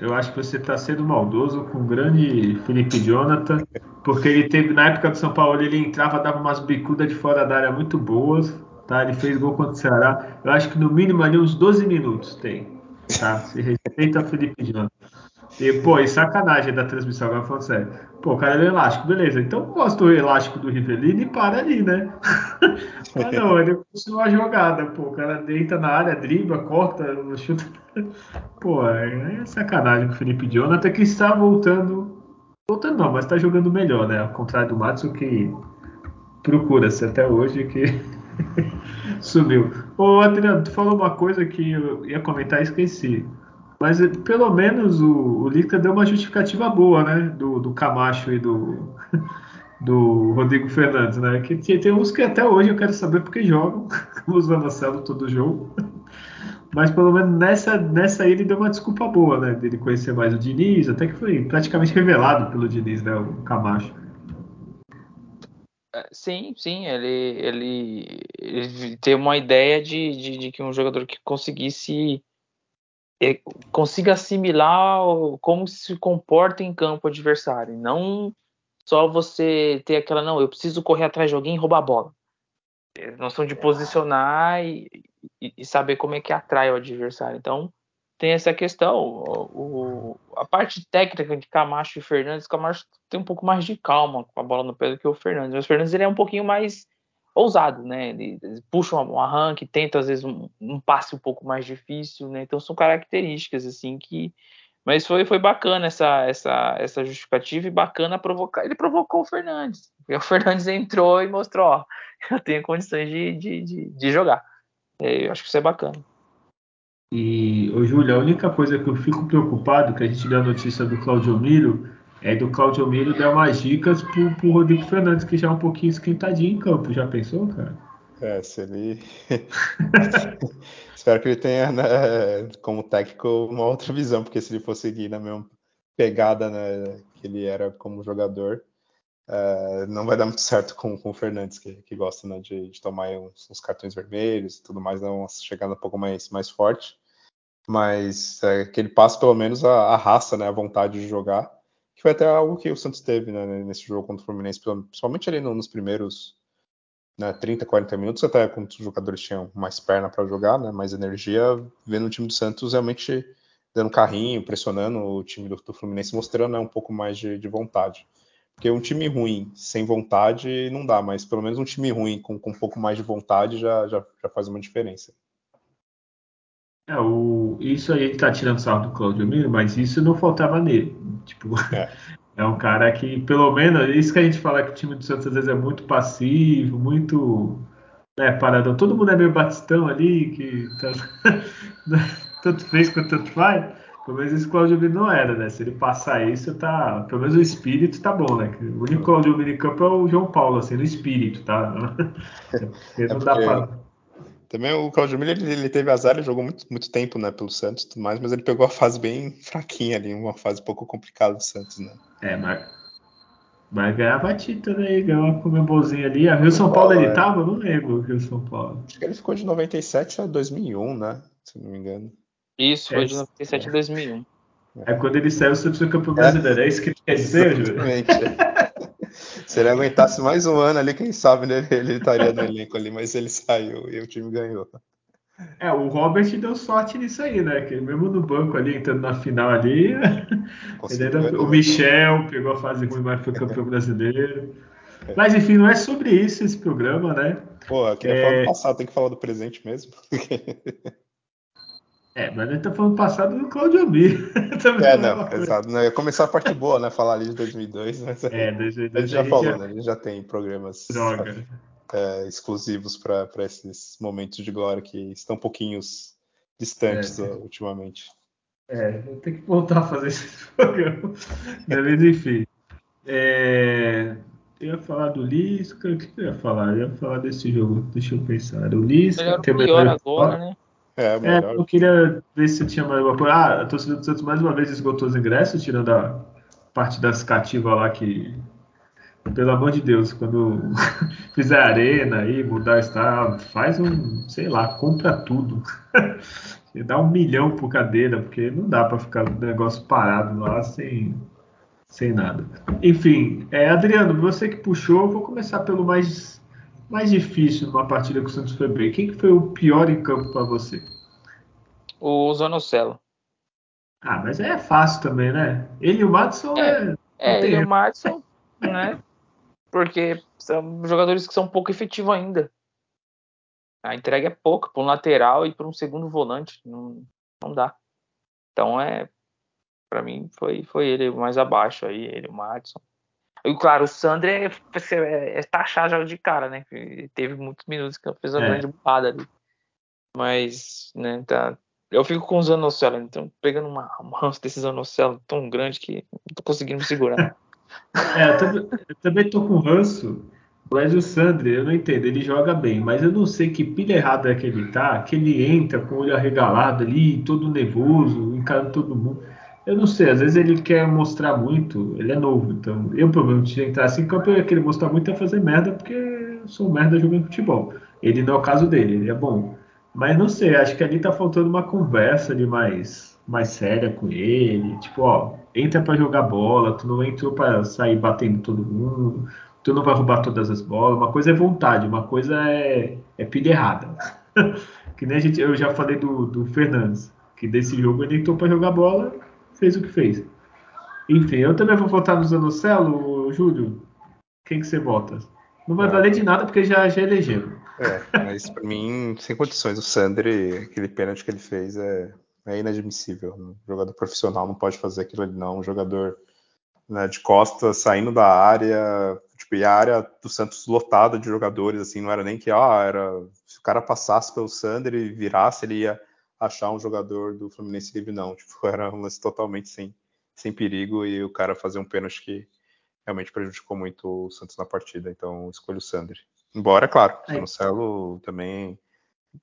Eu acho que você está sendo maldoso com o grande Felipe Jonathan, porque ele teve, na época do São Paulo, ele entrava, dava umas bicudas de fora da área muito boas, tá? Ele fez gol contra o Ceará. Eu acho que no mínimo ali uns 12 minutos tem, tá? Se respeita Felipe Jonathan. E, pô, e sacanagem da transmissão, agora falando sério. Pô, o cara é elástico, beleza. Então mostra o elástico do Rivelino e para ali, né? ah, não, ele continua a jogada, pô. O cara deita na área, dribla, corta, chuta. Pô, é, é sacanagem com o Felipe Jonathan que está voltando. Voltando não, mas está jogando melhor, né? Ao contrário do Matson que procura-se até hoje que sumiu. Ô, Adriano, tu falou uma coisa que eu ia comentar e esqueci. Mas eh, pelo menos o, o Lica deu uma justificativa boa, né? Do, do Camacho e do, do Rodrigo Fernandes, né? Que tem uns que até hoje eu quero saber porque jogam, usando a célula todo jogo. Mas pelo menos nessa, nessa aí ele deu uma desculpa boa, né? Dele conhecer mais o Diniz, até que foi praticamente revelado pelo Diniz, né? O Camacho. É, sim, sim, ele, ele, ele tem uma ideia de, de, de, que um jogador que conseguisse consiga assimilar como se comporta em campo adversário, não só você ter aquela não, eu preciso correr atrás de alguém e roubar a bola. É, noção de posicionar e, e, e, saber como é que atrai o adversário. Então, tem essa questão. O, o, a parte técnica de Camacho e Fernandes, Camacho tem um pouco mais de calma com a bola no pé do que o Fernandes. Mas o Fernandes ele é um pouquinho mais ousado, né? Ele, puxa um arranque, tenta às vezes um, um, passe um pouco mais difícil, né? Então são características assim que mas foi, foi bacana essa, essa, essa justificativa e bacana provocar. Ele provocou o Fernandes. E o Fernandes entrou e mostrou: ó, eu tenho condições de, de, de, de jogar. Eu acho que isso é bacana. E, ô Júlio, a única coisa que eu fico preocupado, que a gente deu a notícia do Claudio Miro, é do Claudio Miro dar umas dicas pro, pro Rodrigo Fernandes, que já é um pouquinho esquentadinho em campo. Já pensou, cara? É, se ele. Espero que ele tenha, né, como técnico, uma outra visão, porque se ele for seguir na mesma pegada né, que ele era como jogador, uh, não vai dar muito certo com, com o Fernandes, que, que gosta né, de, de, tomar uns, uns, cartões vermelhos e tudo mais, dar uma chegada um pouco mais, mais forte. Mas é, que ele passe pelo menos a, a raça, né, a vontade de jogar, que foi até algo que o Santos teve né, nesse jogo contra o Fluminense, principalmente ali nos primeiros né, 30, 40 minutos, até quando os jogadores tinham mais perna para jogar, né, mais energia, vendo o time do Santos realmente dando carrinho, pressionando o time do, do Fluminense, mostrando né, um pouco mais de, de, vontade. Porque um time ruim sem vontade não dá, mas pelo menos um time ruim com, com um pouco mais de vontade já, já, já faz uma diferença. É, o, isso aí ele tá tirando sarro do Claudio Miro, mas isso não faltava nele. Tipo, é. É um cara que, pelo menos, isso que a gente fala que o time do Santos às vezes é muito passivo, muito né, paradão. Todo mundo é meio batistão ali, que tanto, tanto fez quanto tanto faz. Pelo menos esse Claudio Miro não era, né? Se ele passar isso, tá. Pelo menos o espírito tá bom, né? O único Claudio Miro em campo é o João Paulo, assim, no espírito, tá? Porque não é porque... dá pra também o Claudio Miller, ele, ele, teve azar, ele jogou muito, muito tempo, né, pelo Santos e tudo mais, mas ele pegou a fase bem fraquinha ali, uma fase um pouco complicada do Santos, né? É, mas, mas ganhava título aí, ganhou uma comembolzinha ali. A Rio São Paulo, Paulo ele é. tava? Não lembro o Rio São Paulo. Acho que ele ficou de 97 a 2001, né, se não me engano. Isso, foi é, de 97 é. a 2001. É quando ele saiu, o Santos foi campeão brasileiro, é, é isso que quer dizer, Júlio? Exatamente. Se ele aguentasse mais um ano ali, quem sabe né, ele estaria no elenco ali, mas ele saiu e o time ganhou. É, o Robert deu sorte nisso aí, né? Que mesmo no banco ali, entrando na final ali, ainda, o Michel pegou a fase ruim, mas foi campeão brasileiro. É. Mas enfim, não é sobre isso esse programa, né? Pô, eu queria é... falar do passado, tem que falar do presente mesmo. É, mas a gente tá falando passado do Claudio Amir. é, não, exato. Não, ia começar a parte boa, né? Falar ali de 2002, mas é, 2002 a gente já falou, já... né? A gente já tem programas é, exclusivos para esses momentos de glória que estão um pouquinho distantes é. ultimamente. É, vou ter que voltar a fazer esse programa. Mas enfim. É, eu ia falar do Lisca, o que eu ia falar? Eu ia falar desse jogo, deixa eu pensar. O Lisca, melhor, tem pior agora, né? É, é, eu queria ver se tinha mais uma coisa. Ah, a torcida do Santos mais uma vez esgotou os ingressos, tirando a parte das cativas lá que. Pelo amor de Deus, quando fizer arena aí, mudar estado, faz um, sei lá, compra tudo. dá um milhão por cadeira, porque não dá para ficar o negócio parado lá sem, sem nada. Enfim, é, Adriano, você que puxou, vou começar pelo mais mais difícil numa partida que o Santos foi bem? Quem que foi o pior em campo para você? O Zanocelo. Ah, mas é fácil também, né? Ele e o Madison é. É, é ele e o Madison, né? Porque são jogadores que são pouco efetivos ainda. A entrega é pouca para um lateral e para um segundo volante. Não, não dá. Então é. Para mim foi, foi ele mais abaixo aí, ele, o Madison. E claro, o Sandro é, é, é taxar já de cara, né? Teve muitos minutos que fez uma é. grande burrada ali. Mas, né, tá. Eu fico com o Zanocelo, então pegando uma, um ranço desse Zanocelo tão grande que não tô conseguindo me segurar. É, eu também, eu também tô com ranço. Mas o Sandri, eu não entendo, ele joga bem, mas eu não sei que pilha errada é que ele tá, que ele entra com o olho arregalado ali, todo nervoso, encarando todo mundo. Eu não sei, às vezes ele quer mostrar muito, ele é novo, então eu provavelmente se entrar assim, campo eu ia querer mostrar muito é fazer merda, porque eu sou merda jogando futebol. Ele não é o caso dele, ele é bom. Mas não sei, acho que ali tá faltando uma conversa de mais, mais séria com ele. Tipo, ó, entra para jogar bola, tu não entrou para sair batendo todo mundo, tu não vai roubar todas as bolas. Uma coisa é vontade, uma coisa é, é pilha errada. que nem a gente, eu já falei do, do Fernandes, que desse jogo ele entrou para jogar bola, fez o que fez. Enfim, eu também vou votar no Zanocelo, Júlio. Quem que você vota? Não vai valer de nada porque já, já elegeu. É, mas pra mim, sem condições. O Sandri, aquele pênalti que ele fez é, é inadmissível. Um jogador profissional não pode fazer aquilo ali, não. Um jogador né, de costas saindo da área, tipo, e a área do Santos lotada de jogadores, assim, não era nem que, ah, era. Se o cara passasse pelo Sandri e virasse, ele ia achar um jogador do Fluminense livre, não. Tipo, era um lance totalmente sem, sem perigo e o cara fazer um pênalti que realmente prejudicou muito o Santos na partida. Então, escolho o Sandri. Embora, claro, o Marcelo também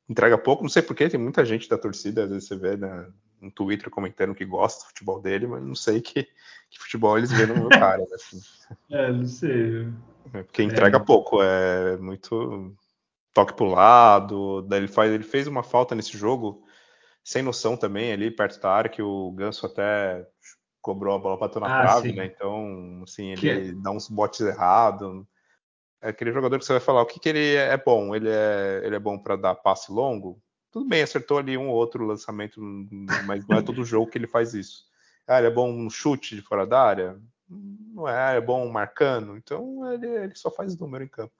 entrega pouco, não sei porquê, tem muita gente da torcida, às vezes você vê né, no Twitter comentando que gosta do futebol dele, mas não sei que, que futebol eles vêem no meu cara. Assim. É, não sei. É porque entrega é. pouco, é muito toque pro lado, ele, faz, ele fez uma falta nesse jogo, sem noção também, ali perto da área, que o Ganso até cobrou a bola, bateu na ah, trave, sim. né? Então, assim, ele que... dá uns botes errados é aquele jogador que você vai falar o que, que ele é bom. Ele é, ele é bom para dar passe longo. Tudo bem, acertou ali um ou outro lançamento, mas não é todo jogo que ele faz isso. Ah, ele é bom no chute de fora da área? Não é, é bom marcando. Então ele, ele só faz número em campo.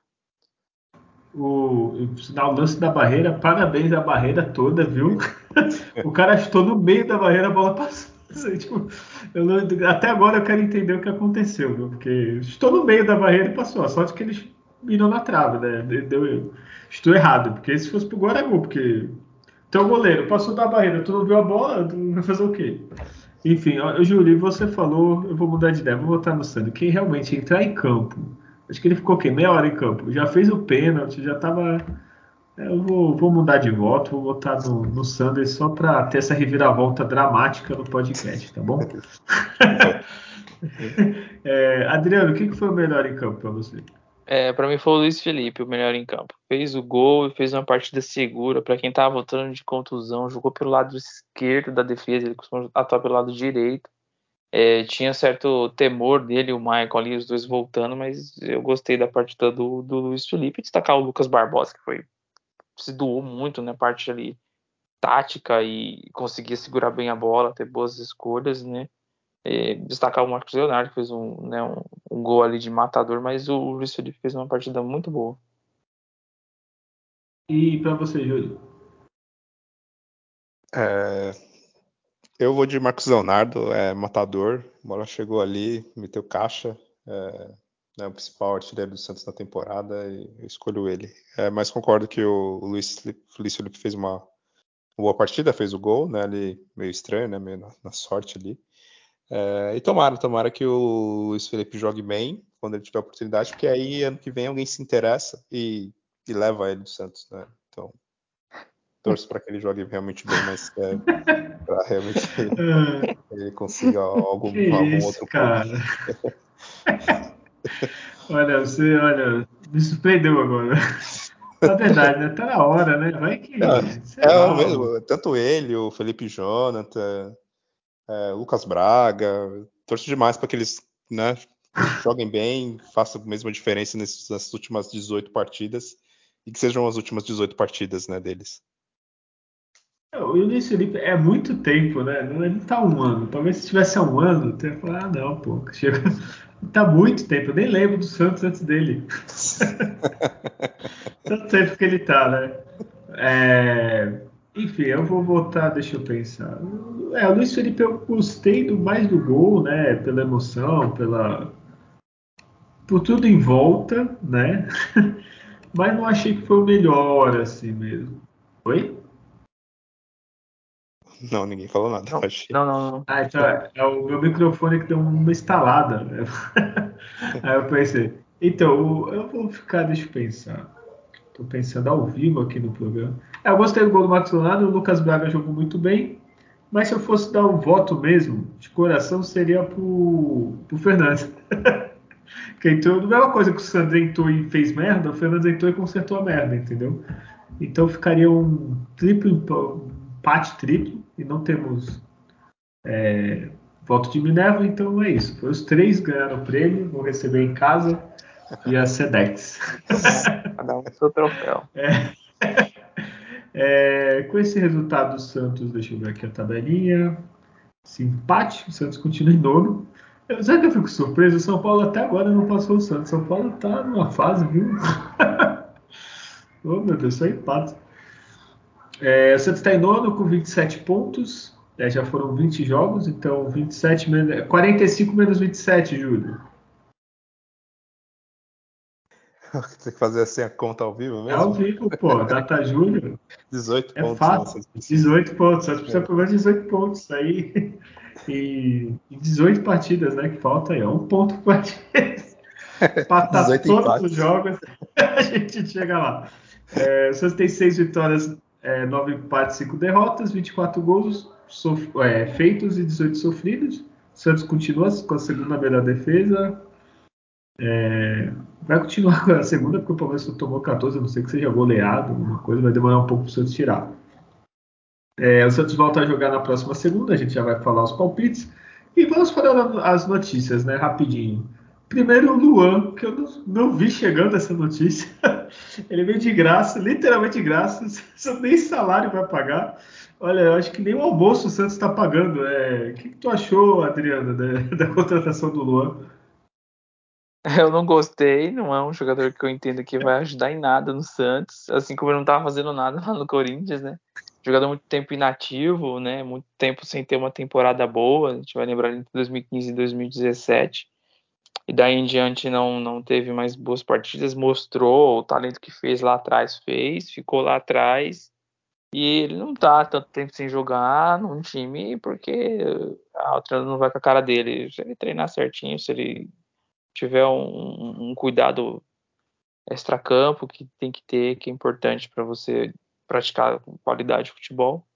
O, o lance da barreira, parabéns à barreira toda, viu? o cara chutou no meio da barreira, a bola passou. Tipo, não, até agora eu quero entender o que aconteceu, viu? Porque estou no meio da barreira e passou. A sorte que eles mirou na trave, né? Deu, estou errado, porque se fosse pro gol, porque teu goleiro passou da barreira, tu não viu a bola, tu vai fazer o quê? Enfim, Júlio, você falou, eu vou mudar de ideia, vou votar no Sandro. Quem realmente entrar em campo, acho que ele ficou o quê? Meia hora em campo, já fez o pênalti, já tava. É, eu vou, vou mudar de voto, vou votar no, no Sanders só para ter essa reviravolta dramática no podcast, tá bom? é, Adriano, o que foi o melhor em campo para você? É, para mim foi o Luiz Felipe, o melhor em campo. Fez o gol e fez uma partida segura. Para quem tava voltando de contusão, jogou pelo lado esquerdo da defesa, ele costuma atuar pelo lado direito. É, tinha certo temor dele, o Michael ali, os dois voltando, mas eu gostei da partida do, do Luiz Felipe. Destacar o Lucas Barbosa, que foi se doou muito na né, parte ali tática e conseguia segurar bem a bola, ter boas escolhas, né? É, destacar o Marcos Leonardo, que fez um, né, um, um, gol ali de matador, mas o Luiz Felipe fez uma partida muito boa. E para você, Júlio? É, eu vou de Marcos Leonardo, é matador, bola chegou ali, meteu caixa, é, é o principal artilheiro do Santos na temporada e eu escolho ele. É, mas concordo que o, Luiz Felipe fez uma boa partida, fez o gol, né? Ali meio estranho, né? Meio na, na sorte ali. É, e tomara, tomara que o Luiz Felipe jogue bem quando ele tiver oportunidade, porque aí ano que vem alguém se interessa e, e leva ele do Santos, né? Então, torço para que ele jogue realmente bem, mas é, para realmente ele, ele consiga algum, algum isso, outro cara. olha, você, olha, me surpreendeu agora. Na verdade, né? Tá na hora, né? Vai que. É, é o mesmo, tanto ele, o Felipe Jonathan é, Lucas Braga. Torço demais para que eles né, joguem bem, façam a mesma diferença nessas, nessas últimas 18 partidas e que sejam as últimas 18 partidas né, deles. É, o Luiz Felipe é muito tempo, né? Ele tá um ano. Talvez se tivesse um ano, você ia falar, ah, não, pô, chega. Tá muito tempo. Eu nem lembro do Santos antes dele. Tanto tempo que ele tá, né? É... Enfim, eu vou votar, deixa eu pensar. É, o Luiz Felipe eu gostei do, mais do gol, né? Pela emoção, pela. Por tudo em volta, né? Mas não achei que foi o melhor, assim mesmo. Oi? Não, ninguém falou nada. Não, achei. não, não, não. Ah, então é, é o meu microfone que deu uma instalada. né? Aí eu pensei, então, eu vou ficar, deixa eu pensar. Tô pensando ao vivo aqui no programa. É, eu gostei do gol do Marcos Leonardo, o Lucas Braga jogou muito bem. Mas se eu fosse dar um voto mesmo, de coração, seria pro, pro Fernandes. que entrou, a mesma coisa que o Sandro entrou e fez merda, o Fernandes entrou e consertou a merda, entendeu? Então ficaria um triplo, um empate triplo, e não temos é, voto de Minerva, então é isso. Foi os três ganharam o prêmio, vão receber em casa via Sedex. Cada um com seu troféu. É, com esse resultado do Santos, deixa eu ver aqui a tabelinha. Empate, o Santos continua em nono. Eu, sabe que eu fico surpreso? O São Paulo até agora não passou o Santos. São Paulo tá numa fase, viu? oh, meu Deus, só empate. É, o Santos está em nono com 27 pontos. É, já foram 20 jogos, então 27 menos, 45 menos 27, Júlio. Tem que fazer assim a conta ao vivo É mesmo? ao vivo, pô. Data Júlio. 18 É pontos. fácil. nossa. 18 pontos. Só precisa pelo menos 18 pontos. Aí. E, e 18 partidas, né? Que falta aí. É um ponto por partida. Empatar 18 todos empates. os jogos. A gente chega lá. É, o Santos tem 6 vitórias, é, 9 empates, 5 derrotas, 24 gols sof- é, feitos e 18 sofridos. O Santos continua com a segunda melhor defesa. É, vai continuar com a segunda, porque o Palmeiras só tomou 14, a não sei que seja goleado, alguma coisa, vai demorar um pouco para o Santos tirar. É, o Santos volta a jogar na próxima segunda, a gente já vai falar os palpites. E vamos para as notícias, né? Rapidinho. Primeiro o Luan, que eu não, vi chegando essa notícia. Ele veio de graça, literalmente de graça, nem salário vai pagar. Olha, eu acho que nem o almoço o Santos está pagando. É, o que, que tu achou, Adriana, da, da contratação do Luan? Eu não gostei, não é um jogador que eu entendo que vai ajudar em nada no Santos, assim como ele não tava fazendo nada lá no Corinthians, né? Jogador muito tempo inativo, né? Muito tempo sem ter uma temporada boa. A gente vai lembrar entre 2015 e 2017. E daí em diante não, não teve mais boas partidas, mostrou o talento que fez lá atrás, fez, ficou lá atrás. E ele não tá tanto tempo sem jogar num time porque a outra não vai com a cara dele. Se ele treinar certinho, se ele tiver um, um cuidado extracampo que tem que ter, que é importante para você praticar com qualidade de futebol,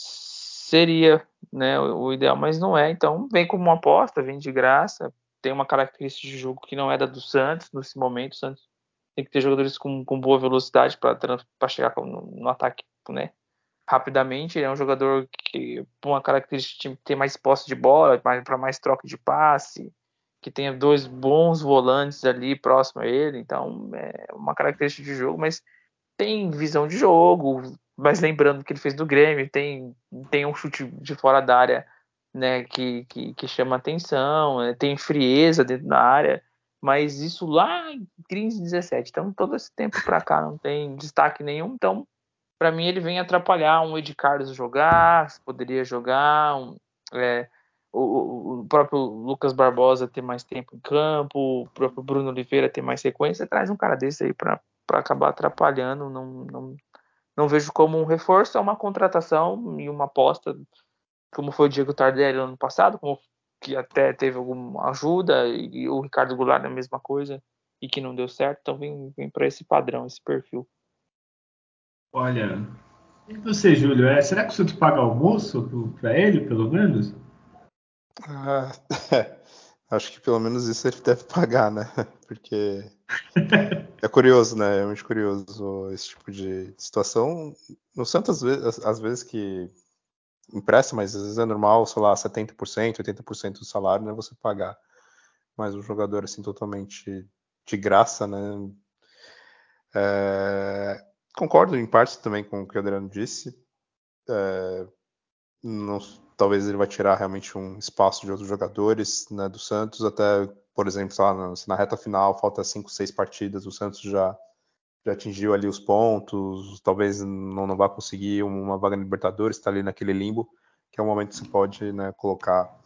seria né, o, ideal, mas não é. Então vem como uma aposta, vem de graça, tem uma característica de jogo que não é da do Santos nesse momento. O Santos tem que ter jogadores com, com boa velocidade para chegar no, no ataque né, rapidamente. Ele é um jogador que, por uma característica de ter mais posse de bola, para mais troca de passe, que tenha dois bons volantes ali próximo a ele. Então, é uma característica de jogo, mas tem visão de jogo. Mas lembrando que ele fez do Grêmio, tem, tem um chute de fora da área né, que, que, que chama atenção, né, tem frieza dentro da área, mas isso lá em 15, 17. Então, todo esse tempo para cá não tem destaque nenhum. Então, para mim, ele vem atrapalhar um Ed Carlos jogar, poderia jogar, um, é, o, o, próprio Lucas Barbosa ter mais tempo em campo, o próprio Bruno Oliveira ter mais sequência, traz um cara desse aí para acabar atrapalhando. Não, não, não vejo como um reforço, é uma contratação e uma aposta, como foi o Diego Tardelli no ano passado, como que até teve alguma ajuda, e, e o Ricardo Goulart a mesma coisa, e que não deu certo, então vem, vem para esse padrão, esse perfil. Olha, e você, Júlio, é, será que o Santos paga almoço para ele, pelo menos? Ah, acho que pelo menos isso ele deve pagar, né? Porque é curioso, né? É muito curioso esse tipo de situação. No Santos, às vezes, às vezes que empresta, mas às vezes é normal, sei lá, 70%, 80% do salário, né? Você pagar. Mas um jogador assim totalmente de graça, né? É, concordo em parte também com o que o Adriano disse. É, não, talvez ele vai tirar realmente um espaço de outros jogadores né, do Santos, até, por exemplo, lá na, na reta final, falta 5, 6 partidas, o Santos já, já atingiu ali os pontos, talvez não, não vá conseguir uma vaga na Libertadores, está ali naquele limbo, que é um momento que você pode né, colocar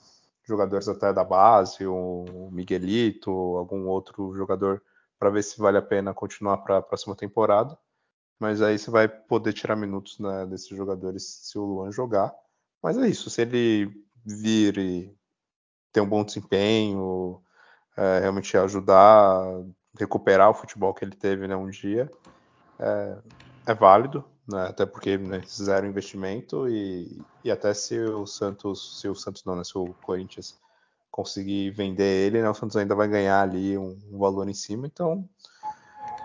jogadores até da base, o Miguelito, algum outro jogador, para ver se vale a pena continuar para a próxima temporada. mas aí você vai poder tirar minutos né, desses jogadores se o Luan jogar. Mas é isso, se ele vir e ter um bom desempenho, é, realmente ajudar recuperar o futebol que ele teve né, um dia, é, é válido, né, até porque né, zero investimento e, e até se o Santos, se o Santos não, né, se o Corinthians conseguir vender ele, né, o Santos ainda vai ganhar ali um, um valor em cima, então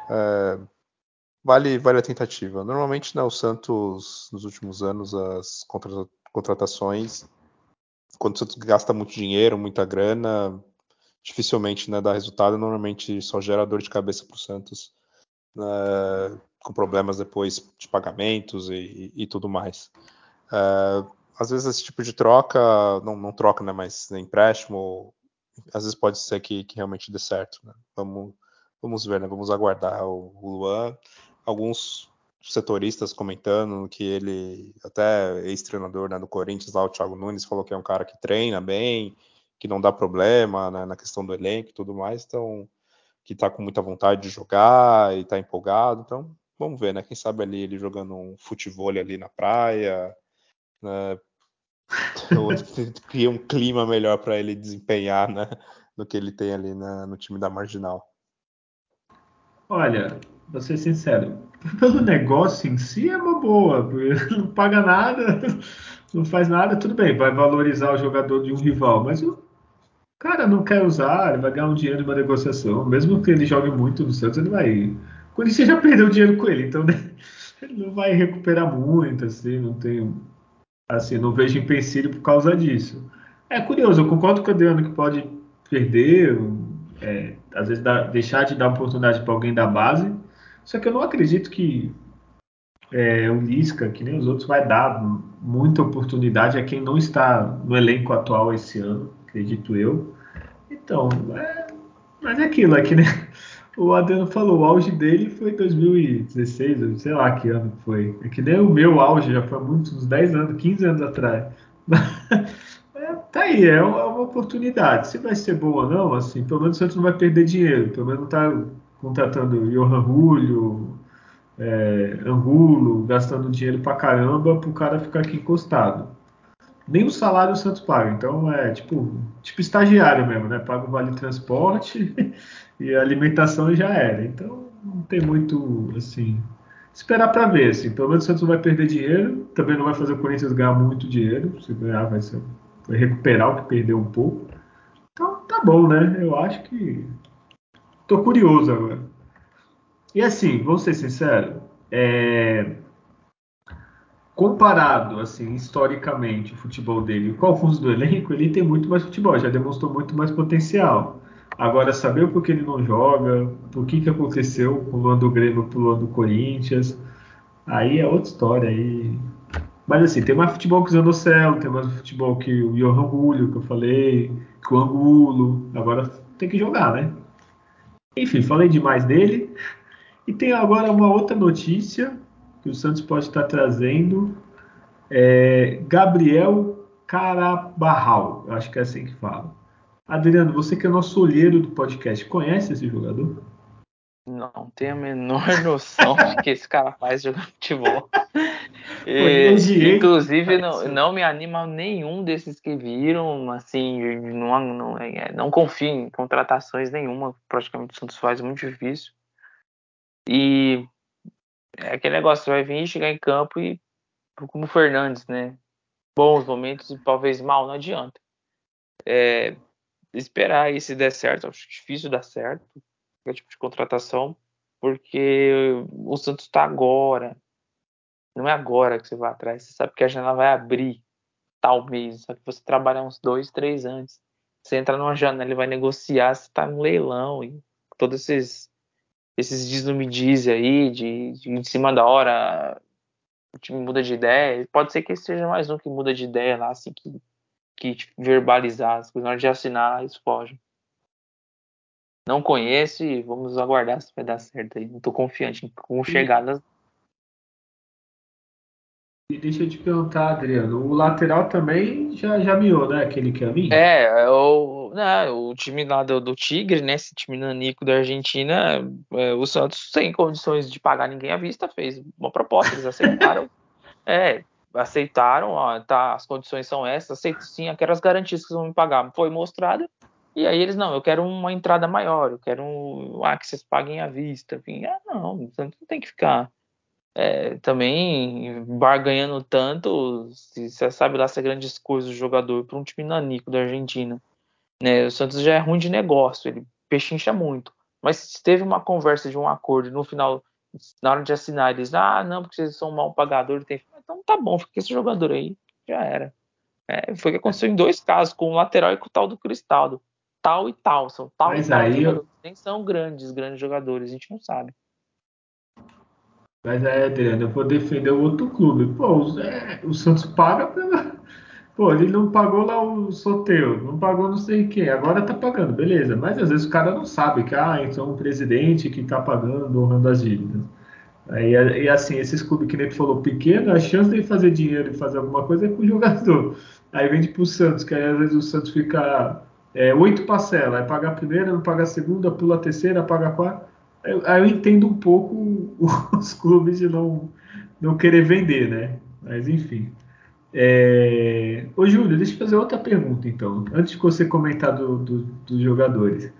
é, vale, vale a tentativa. Normalmente, né, o Santos, nos últimos anos, as contra, contratações, quando o Santos gasta muito dinheiro, muita grana, dificilmente né, dá resultado, normalmente só gera dor de cabeça para o Santos, né, com problemas depois de pagamentos e, e tudo mais. É, às vezes esse tipo de troca, não, não troca, né, mas empréstimo, às vezes pode ser que, que realmente dê certo. Né? Vamos, vamos ver, né? vamos aguardar o, o Luan. Alguns setoristas comentando que ele, até ex-treinador né, do Corinthians, lá, o Thiago Nunes, falou que é um cara que treina bem, que não dá problema né, na questão do elenco e tudo mais, então que está com muita vontade de jogar e está empolgado, então vamos ver, né? Quem sabe ali ele jogando um futebol ali na praia, né? cria um clima melhor para ele desempenhar, né? Do que ele tem ali na, no time da Marginal. Olha, vou ser sincero, pelo negócio em si é uma boa, não paga nada, não faz nada, tudo bem, vai valorizar o jogador de um rival, mas o cara não quer usar, ele vai ganhar um dinheiro de uma negociação, mesmo que ele jogue muito no Santos, ele vai. O Corinthians já perdeu dinheiro com ele, então né, ele não vai recuperar muito, assim, não tem Assim, não vejo empecilho por causa disso. É curioso, eu concordo com o Adriano que pode perder, é, às vezes dá, deixar de dar oportunidade para alguém da base, só que eu não acredito que é, o Lisca, que nem os outros, vai dar muita oportunidade a quem não está no elenco atual esse ano, acredito eu. Então, é, mas é aquilo, é que nem, o Adriano falou, o auge dele foi 2016, sei lá que ano foi. É que nem o meu auge, já foi muitos, uns 10 anos, 15 anos atrás. é, tá aí, é uma, é uma, oportunidade. Se vai ser boa ou não, assim, pelo menos o Santos não vai perder dinheiro. Pelo menos não tá contratando Johan Julio, é, Angulo, gastando dinheiro pra caramba pro cara ficar aqui encostado. Nem o salário o Santos paga, então é tipo, tipo estagiário mesmo, né? Paga o vale transporte e a alimentação já era. Então não tem muito assim. Esperar para ver, assim. Pelo menos o Santos não vai perder dinheiro, também não vai fazer o Corinthians ganhar muito dinheiro. Se ganhar, vai, ser, vai recuperar o que perdeu um pouco. Então tá bom, né? Eu acho que. Tô curioso agora. E assim, vou ser sincero, é... comparado, assim, historicamente, o futebol dele com alguns do elenco, ele tem muito mais futebol, já demonstrou muito mais potencial. Agora, saber o porquê ele não joga, o que, que aconteceu com o Grêmio pro Luan do Corinthians, aí é outra história. Aí... Mas assim, tem mais futebol que o Zanocelo, tem mais futebol que o Johan Julio, que eu falei, que o Angulo. Agora tem que jogar, né? Enfim, falei demais dele. E tem agora uma outra notícia que o Santos pode estar trazendo. É Gabriel Carabarral, acho que é assim que fala. Adriano, você que é nosso olheiro do podcast, conhece esse jogador? Não tenho a menor noção de que esse cara faz jogar futebol. E, inclusive, não, não me anima nenhum desses que viram. Assim, não, não, é, não confio em contratações nenhuma. Praticamente o Santos faz muito difícil. E é aquele negócio: vai vir chegar em campo e, como o Fernandes, né? Bons momentos e talvez mal, não adianta. É, esperar aí se der certo. Acho difícil dar certo qualquer tipo de contratação, porque o Santos está agora. Não é agora que você vai atrás. Você sabe que a janela vai abrir tal mês. Só que você trabalha uns dois, três antes. Você entra numa janela e vai negociar, você está no leilão e todos esses esses diz me diz aí, de, de em cima da hora o time muda de ideia. Pode ser que seja mais um que muda de ideia lá, assim, que que tipo, verbalizar as coisas, na hora de assinar, eles fogem. Não conheço e vamos aguardar se vai dar certo aí. Não tô confiante com chegadas. E deixa eu te perguntar, Adriano, o lateral também já, já miou, né? Aquele que é mim? É, eu, né, o time lá do, do, Tigre, né, esse time nanico da Argentina, é, o Santos sem condições de pagar ninguém à vista, fez uma proposta, eles aceitaram, é, aceitaram, ó, tá, as condições são essas, aceito sim, aquelas garantias que vocês vão me pagar, foi mostrada, e aí eles, não, eu quero uma entrada maior, eu quero um, ah, que vocês paguem à vista, enfim, ah, não, o Santos não tem que ficar é, também barganhando tanto, se você sabe lá se é grandes coisas do jogador para um time nanico da Argentina. Né? O Santos já é ruim de negócio, ele pechincha muito. Mas se teve uma conversa de um acordo no final, na hora de assinar, eles, ah, não, porque vocês são mal pagadores, tem... então tá bom, fica esse jogador aí, já era. É, foi o que aconteceu em dois casos, com o lateral e com o tal do Cristaldo. Tal e tal, são tal Mas e tal. Aí eu... Nem são grandes, grandes jogadores, a gente não sabe. Mas é, Adriano, eu vou defender o outro clube. Pô, o, é, o Santos paga pela. Pô, ele não pagou lá o sorteio, não pagou não sei quem, agora tá pagando, beleza. Mas às vezes o cara não sabe que, ah, então um presidente que tá pagando, honrando as dívidas. Aí, e assim, esses clubes que nem tu falou, pequeno, a chance de fazer dinheiro e fazer alguma coisa é com o jogador. Aí vende pro Santos, que aí às vezes o Santos fica é, oito parcelas, aí paga a primeira, não paga a segunda, pula a terceira, paga a quarta. Aí, aí eu entendo um pouco os clubes de não, não querer vender, né? Mas enfim. É... Ô Júlio, deixa eu fazer outra pergunta então, antes de você comentar do, do, dos jogadores.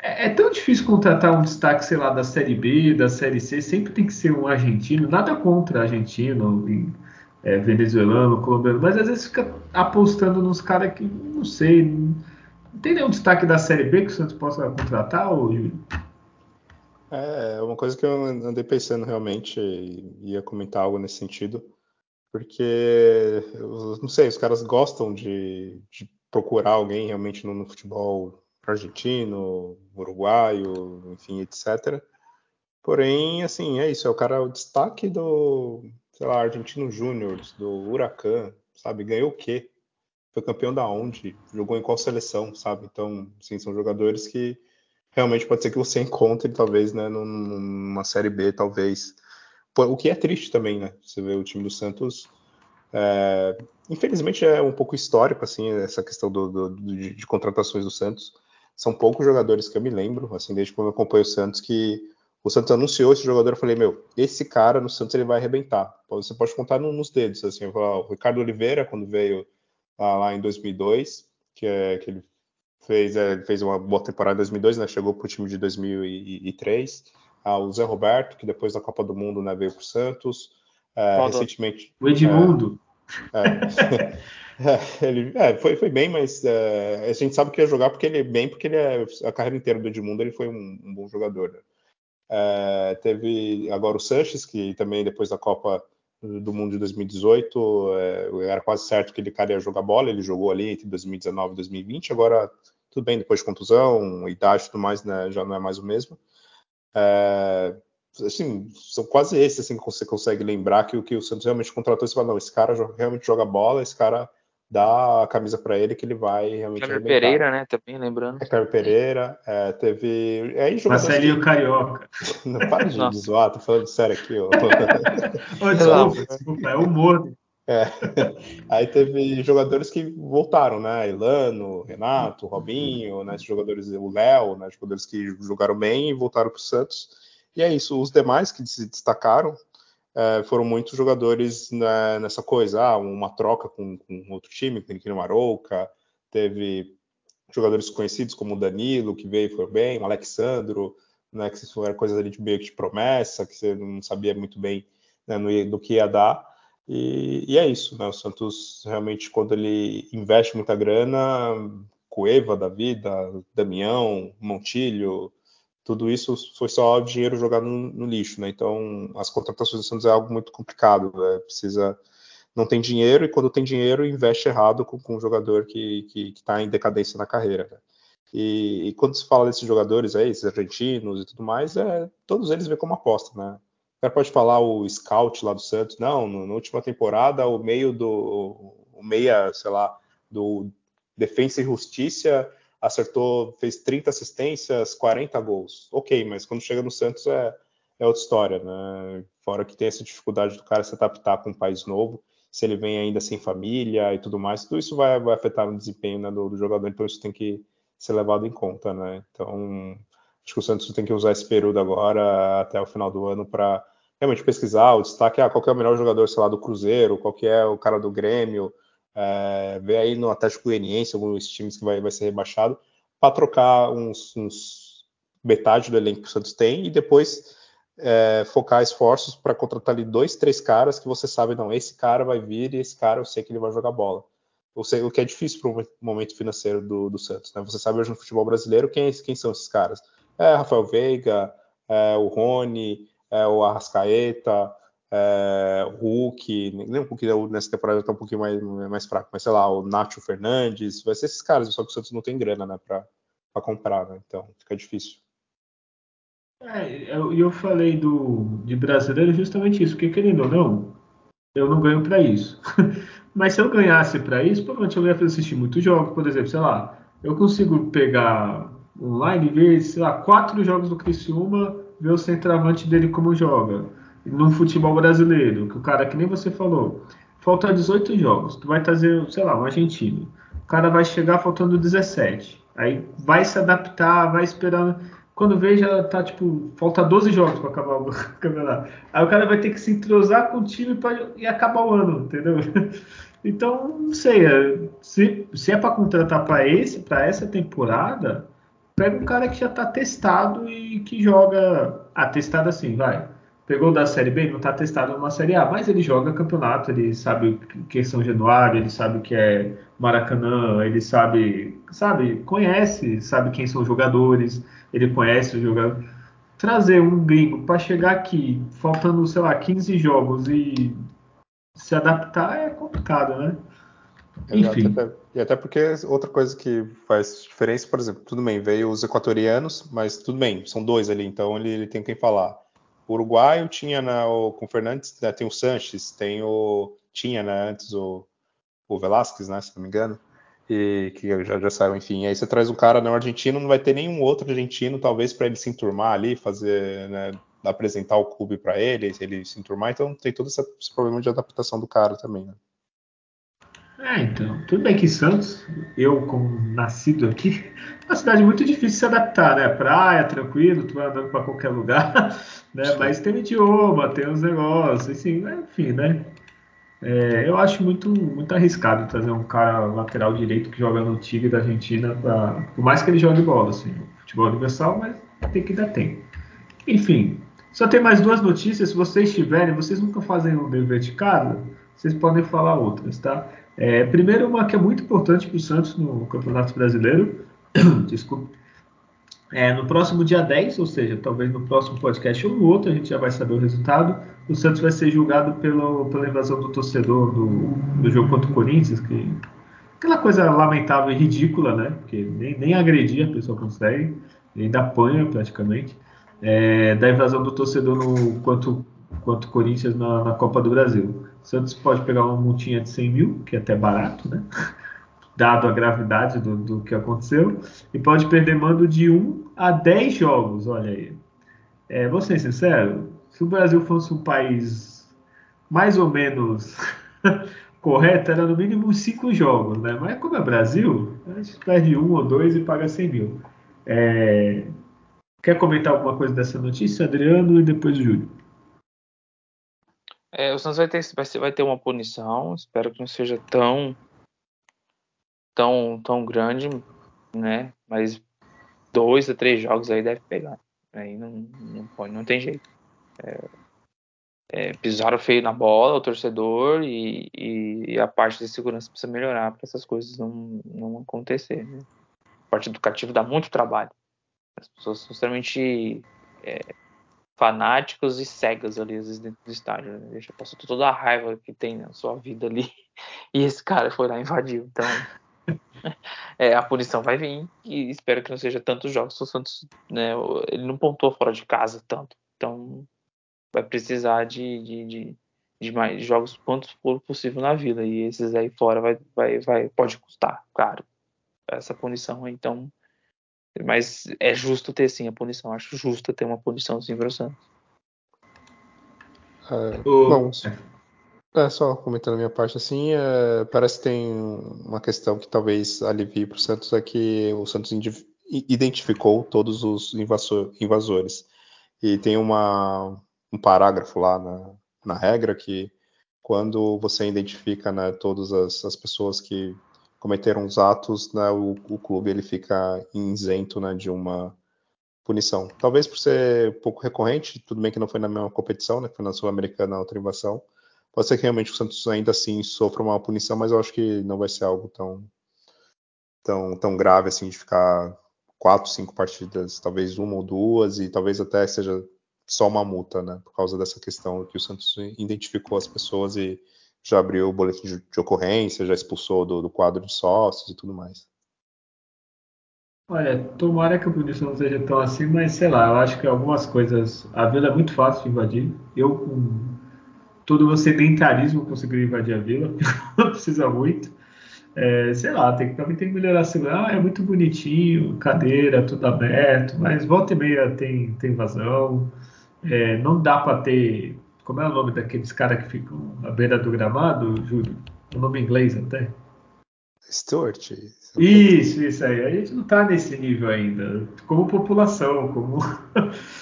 É, é, tão difícil contratar um destaque, sei lá, da Série B, da Série C, sempre tem que ser um argentino, nada contra argentino, é, venezuelano, colombiano, mas às vezes fica apostando nos caras que, não sei, não, não tem nenhum destaque da Série B que o Santos possa contratar, ô Júlio? É, uma coisa que eu andei pensando realmente, ia comentar algo nesse sentido, porque, não sei, os caras gostam de, de procurar alguém realmente no, no, futebol argentino, uruguaio, enfim, etc. Porém, assim, é isso, é o cara, o destaque do, sei lá, Argentino Júnior, do Huracan, sabe? Ganhou o quê? Foi campeão da onde? Jogou em qual seleção, sabe? Então, assim, são jogadores que realmente pode ser que você encontre, talvez, né, numa Série B, talvez. O que é triste também, né? Você vê o time do Santos. É, infelizmente é um pouco histórico, assim, essa questão do, do, de, de, contratações do Santos. São poucos jogadores que eu me lembro, assim, desde quando eu acompanho o Santos, que o Santos anunciou esse jogador, eu falei, meu, esse cara no Santos ele vai arrebentar. Você pode contar no, nos dedos, assim, o Ricardo Oliveira, quando veio lá, lá em 2002, que, é, que ele fez, é, fez uma boa temporada em 2002, né? Chegou para o time de 2003. Ah, o Zé Roberto, que depois da Copa do Mundo né, veio para o Santos. É, recentemente. O Edmundo. É, é, ele é, foi, foi bem, mas é, a gente sabe que ia jogar porque ele é bem, porque ele é a carreira inteira do Edmundo ele foi um, um bom jogador. Né? É, teve agora o Sanches, que também depois da Copa do Mundo de 2018 era quase certo que ele cara ia jogar bola, ele jogou ali entre 2019 e 2020, agora tudo bem, depois de contusão, idade e tudo mais, né, já não é mais o mesmo. É, assim, são quase esses assim, que você consegue lembrar que o que o Santos realmente contratou, você fala, não, esse cara realmente joga bola, esse cara dá a camisa para ele que ele vai realmente Cleber Pereira, né, também lembrando. É Cleber Pereira, é, teve... É, Marcelinho que... Carioca. Não, para de zoar, tô falando sério aqui. Ó. oh, desculpa, desculpa, é humor. É. Aí teve jogadores que voltaram, né? Elano, Renato, Robinho, né? Esses jogadores, o Léo, né? Jogadores que jogaram bem e voltaram para o Santos. E é isso. Os demais que se destacaram é, foram muitos jogadores né, nessa coisa. Ah, uma troca com, com outro time, com o Marouca. Teve jogadores conhecidos como o Danilo, que veio e foi bem, o Alexandro, né? Que foram coisas ali de meio que de promessa, que você não sabia muito bem né, no, do que ia dar. E, e, é isso, né? O Santos realmente, quando ele investe muita grana, Cueva da vida, Damião, Montilho, tudo isso foi só dinheiro jogado no, no lixo, né? Então, as contratações do Santos é algo muito complicado, né? precisa não tem dinheiro e quando tem dinheiro investe errado com, com um jogador que está em decadência na carreira. Né? E, e, quando se fala desses jogadores aí, esses argentinos e tudo mais, é, todos eles vê como aposta, né? O cara pode falar o scout lá do Santos, não, na última temporada o meio do o meia, sei lá, do Defensa e Justiça acertou, fez 30 assistências, 40 gols. OK, mas quando chega no Santos é, é outra história, né? Fora que tem essa dificuldade do cara se adaptar com um país novo, se ele vem ainda sem família e tudo mais, tudo isso vai, vai afetar o desempenho né, do, do, jogador, então isso tem que ser levado em conta, né? Então, acho que o Santos tem que usar esse período agora até o final do ano para realmente pesquisar o destaque, ah, qual é o melhor jogador, sei lá, do Cruzeiro, qual que é o cara do Grêmio, é, ver aí no Atlético Goianiense, alguns times que vai, vai ser rebaixado, para trocar uns, uns, metade do elenco que o Santos tem e depois é, focar esforços para contratar ali dois, três caras que você sabe, não, esse cara vai vir e esse cara eu sei que ele vai jogar bola. O, o que é difícil para o momento financeiro do, do Santos. Né? Você sabe hoje no futebol brasileiro quem, quem são esses caras. É Rafael Veiga, é o Rony, é o Arrascaeta, é, o Hulk, nem o Hulk nessa temporada está um pouquinho mais, mais fraco, mas sei lá, o Nacho Fernandes, vai ser esses caras, só que o Santos não tem grana, né, para comprar, né, então fica difícil. É, eu, eu falei do, de brasileiro justamente isso, porque querendo ou não, eu não ganho para isso. Mas se eu ganhasse para isso, provavelmente eu ia assistir muitos jogos, por exemplo, sei lá, eu consigo pegar online e ver, sei lá, quatro jogos do Criciúma, ver o centroavante dele como joga. No futebol brasileiro, que o cara, que nem você falou, falta 18 jogos, tu vai trazer, sei lá, um argentino. O cara vai chegar faltando 17. Aí vai se adaptar, vai esperando quando vê, já tá tipo, falta 12 jogos para acabar o campeonato. Aí o cara vai ter que se entrosar com o time pra, e acabar o ano, entendeu? Então, não sei, é, se, se é para contratar para esse, para essa temporada, pega um cara que já tá testado e que joga. Ah, testado assim, vai pegou da Série B, não está testado numa Série A, mas ele joga campeonato, ele sabe o que é São Januário, ele sabe o que é Maracanã, ele sabe, sabe, conhece, sabe quem são os jogadores, ele conhece o jogador. Trazer um gringo para chegar aqui, faltando, sei lá, 15 jogos e se adaptar é complicado, né? Enfim. Até, e até porque outra coisa que faz diferença, por exemplo, tudo bem, veio os equatorianos, mas tudo bem, são dois ali, então ele, ele tem quem falar uruguaio tinha na, o, com o Fernandes, né, tem o Sanches, tem o. Tinha né, antes o, o Velasquez, né, se não me engano, e que já, já saiu, enfim. Aí você traz um cara não argentino, não vai ter nenhum outro argentino, talvez, para ele se enturmar ali, fazer, né, apresentar o clube para ele, ele se enturmar, então tem todo esse, esse problema de adaptação do cara também, né? É, então, tudo bem que Santos, eu como nascido aqui, é uma cidade muito difícil de se adaptar, né? Praia, tranquilo, tu vai andando para qualquer lugar, né? Mas tem o idioma, tem os negócios, assim, enfim, né? É, eu acho muito, muito arriscado trazer um cara lateral direito que joga no Tigre da Argentina, pra, por mais que ele jogue bola, assim, futebol universal, mas tem que dar tempo. Enfim, só tem mais duas notícias. Se vocês tiverem, vocês nunca fazem um dever de casa, vocês podem falar outras, tá? É, primeiro, uma que é muito importante para o Santos no Campeonato Brasileiro. Desculpa. É, no próximo dia 10, ou seja, talvez no próximo podcast ou no outro, a gente já vai saber o resultado. O Santos vai ser julgado pelo, pela invasão do torcedor do, do jogo contra o Corinthians, que aquela coisa lamentável e ridícula, né? Porque nem, nem agredir a pessoa consegue, ainda apanha praticamente. É, da invasão do torcedor no quanto quanto Corinthians na, na Copa do Brasil. Santos pode pegar uma multinha de 100 mil, que é até barato, né? Dado a gravidade do, do que aconteceu, e pode perder mando de 1 a 10 jogos, olha aí. É, vou ser sincero, se o Brasil fosse um país mais ou menos correto, era no mínimo 5 jogos, né? Mas como é Brasil, a gente perde um ou dois e paga 100 mil. É... Quer comentar alguma coisa dessa notícia, Adriano, e depois o Júlio? É, o Santos vai ter, vai, ter uma punição, espero que não seja tão tão tão grande, né? Mas dois a três jogos aí deve pegar. Aí não, não pode, não tem jeito. É, é, pisaram feio na bola, o torcedor, e, e, e, a parte de segurança precisa melhorar para essas coisas não, não acontecer. Né? A parte educativa dá muito trabalho. As pessoas são extremamente é, fanáticos e cegas ali, às vezes, dentro do estádio. Né? Deixa passar toda a raiva que tem na sua vida ali. E esse cara foi lá e invadiu. Então, é, a punição vai vir e espero que não seja tantos jogos. O Santos, né, ele não pontuou fora de casa tanto. Então, vai precisar de, de, de, de mais jogos quantos for possível na vida. E esses aí fora vai, vai, vai, pode custar, claro, essa punição. Então, mas é justo ter sim a punição. Acho justo ter uma punição sim para o Santos. É, bom, É, só comentando a minha parte assim, é, parece que tem uma questão que talvez alivie para o Santos é que o Santos identificou todos os invasor, invasores. E tem uma, um parágrafo lá na, na regra que quando você identifica né, todas as, as, pessoas que cometeram os atos, né, o, o, clube ele fica isento né, de uma punição. Talvez por ser pouco recorrente, tudo bem que não foi na mesma competição, né, foi na Sul-Americana a outra invasão, Pode ser que realmente o Santos ainda assim sofra uma punição, mas eu acho que não vai ser algo tão, tão, tão grave assim de ficar quatro, cinco partidas, talvez uma ou duas, e talvez até seja só uma multa, né? Por causa dessa questão que o Santos identificou as pessoas e já abriu o boletim de, de ocorrência, já expulsou do, do, quadro de sócios e tudo mais. Olha, tomara que a punição não seja tão assim, mas sei lá, eu acho que algumas coisas. A vila é muito fácil de invadir. Eu, com todo o sedentarismo conseguir invadir a vila, não precisa muito. É, sei lá, tem, também tem que melhorar a segurança. Ah, é muito bonitinho, cadeira, tudo aberto, mas volta e meia tem, tem vazão. É, não dá para ter. Como é o nome daqueles caras que ficam à beira do gramado, Júlio? O nome em inglês até. Stuart. Isso, isso aí. A gente não está nesse nível ainda, como população, como,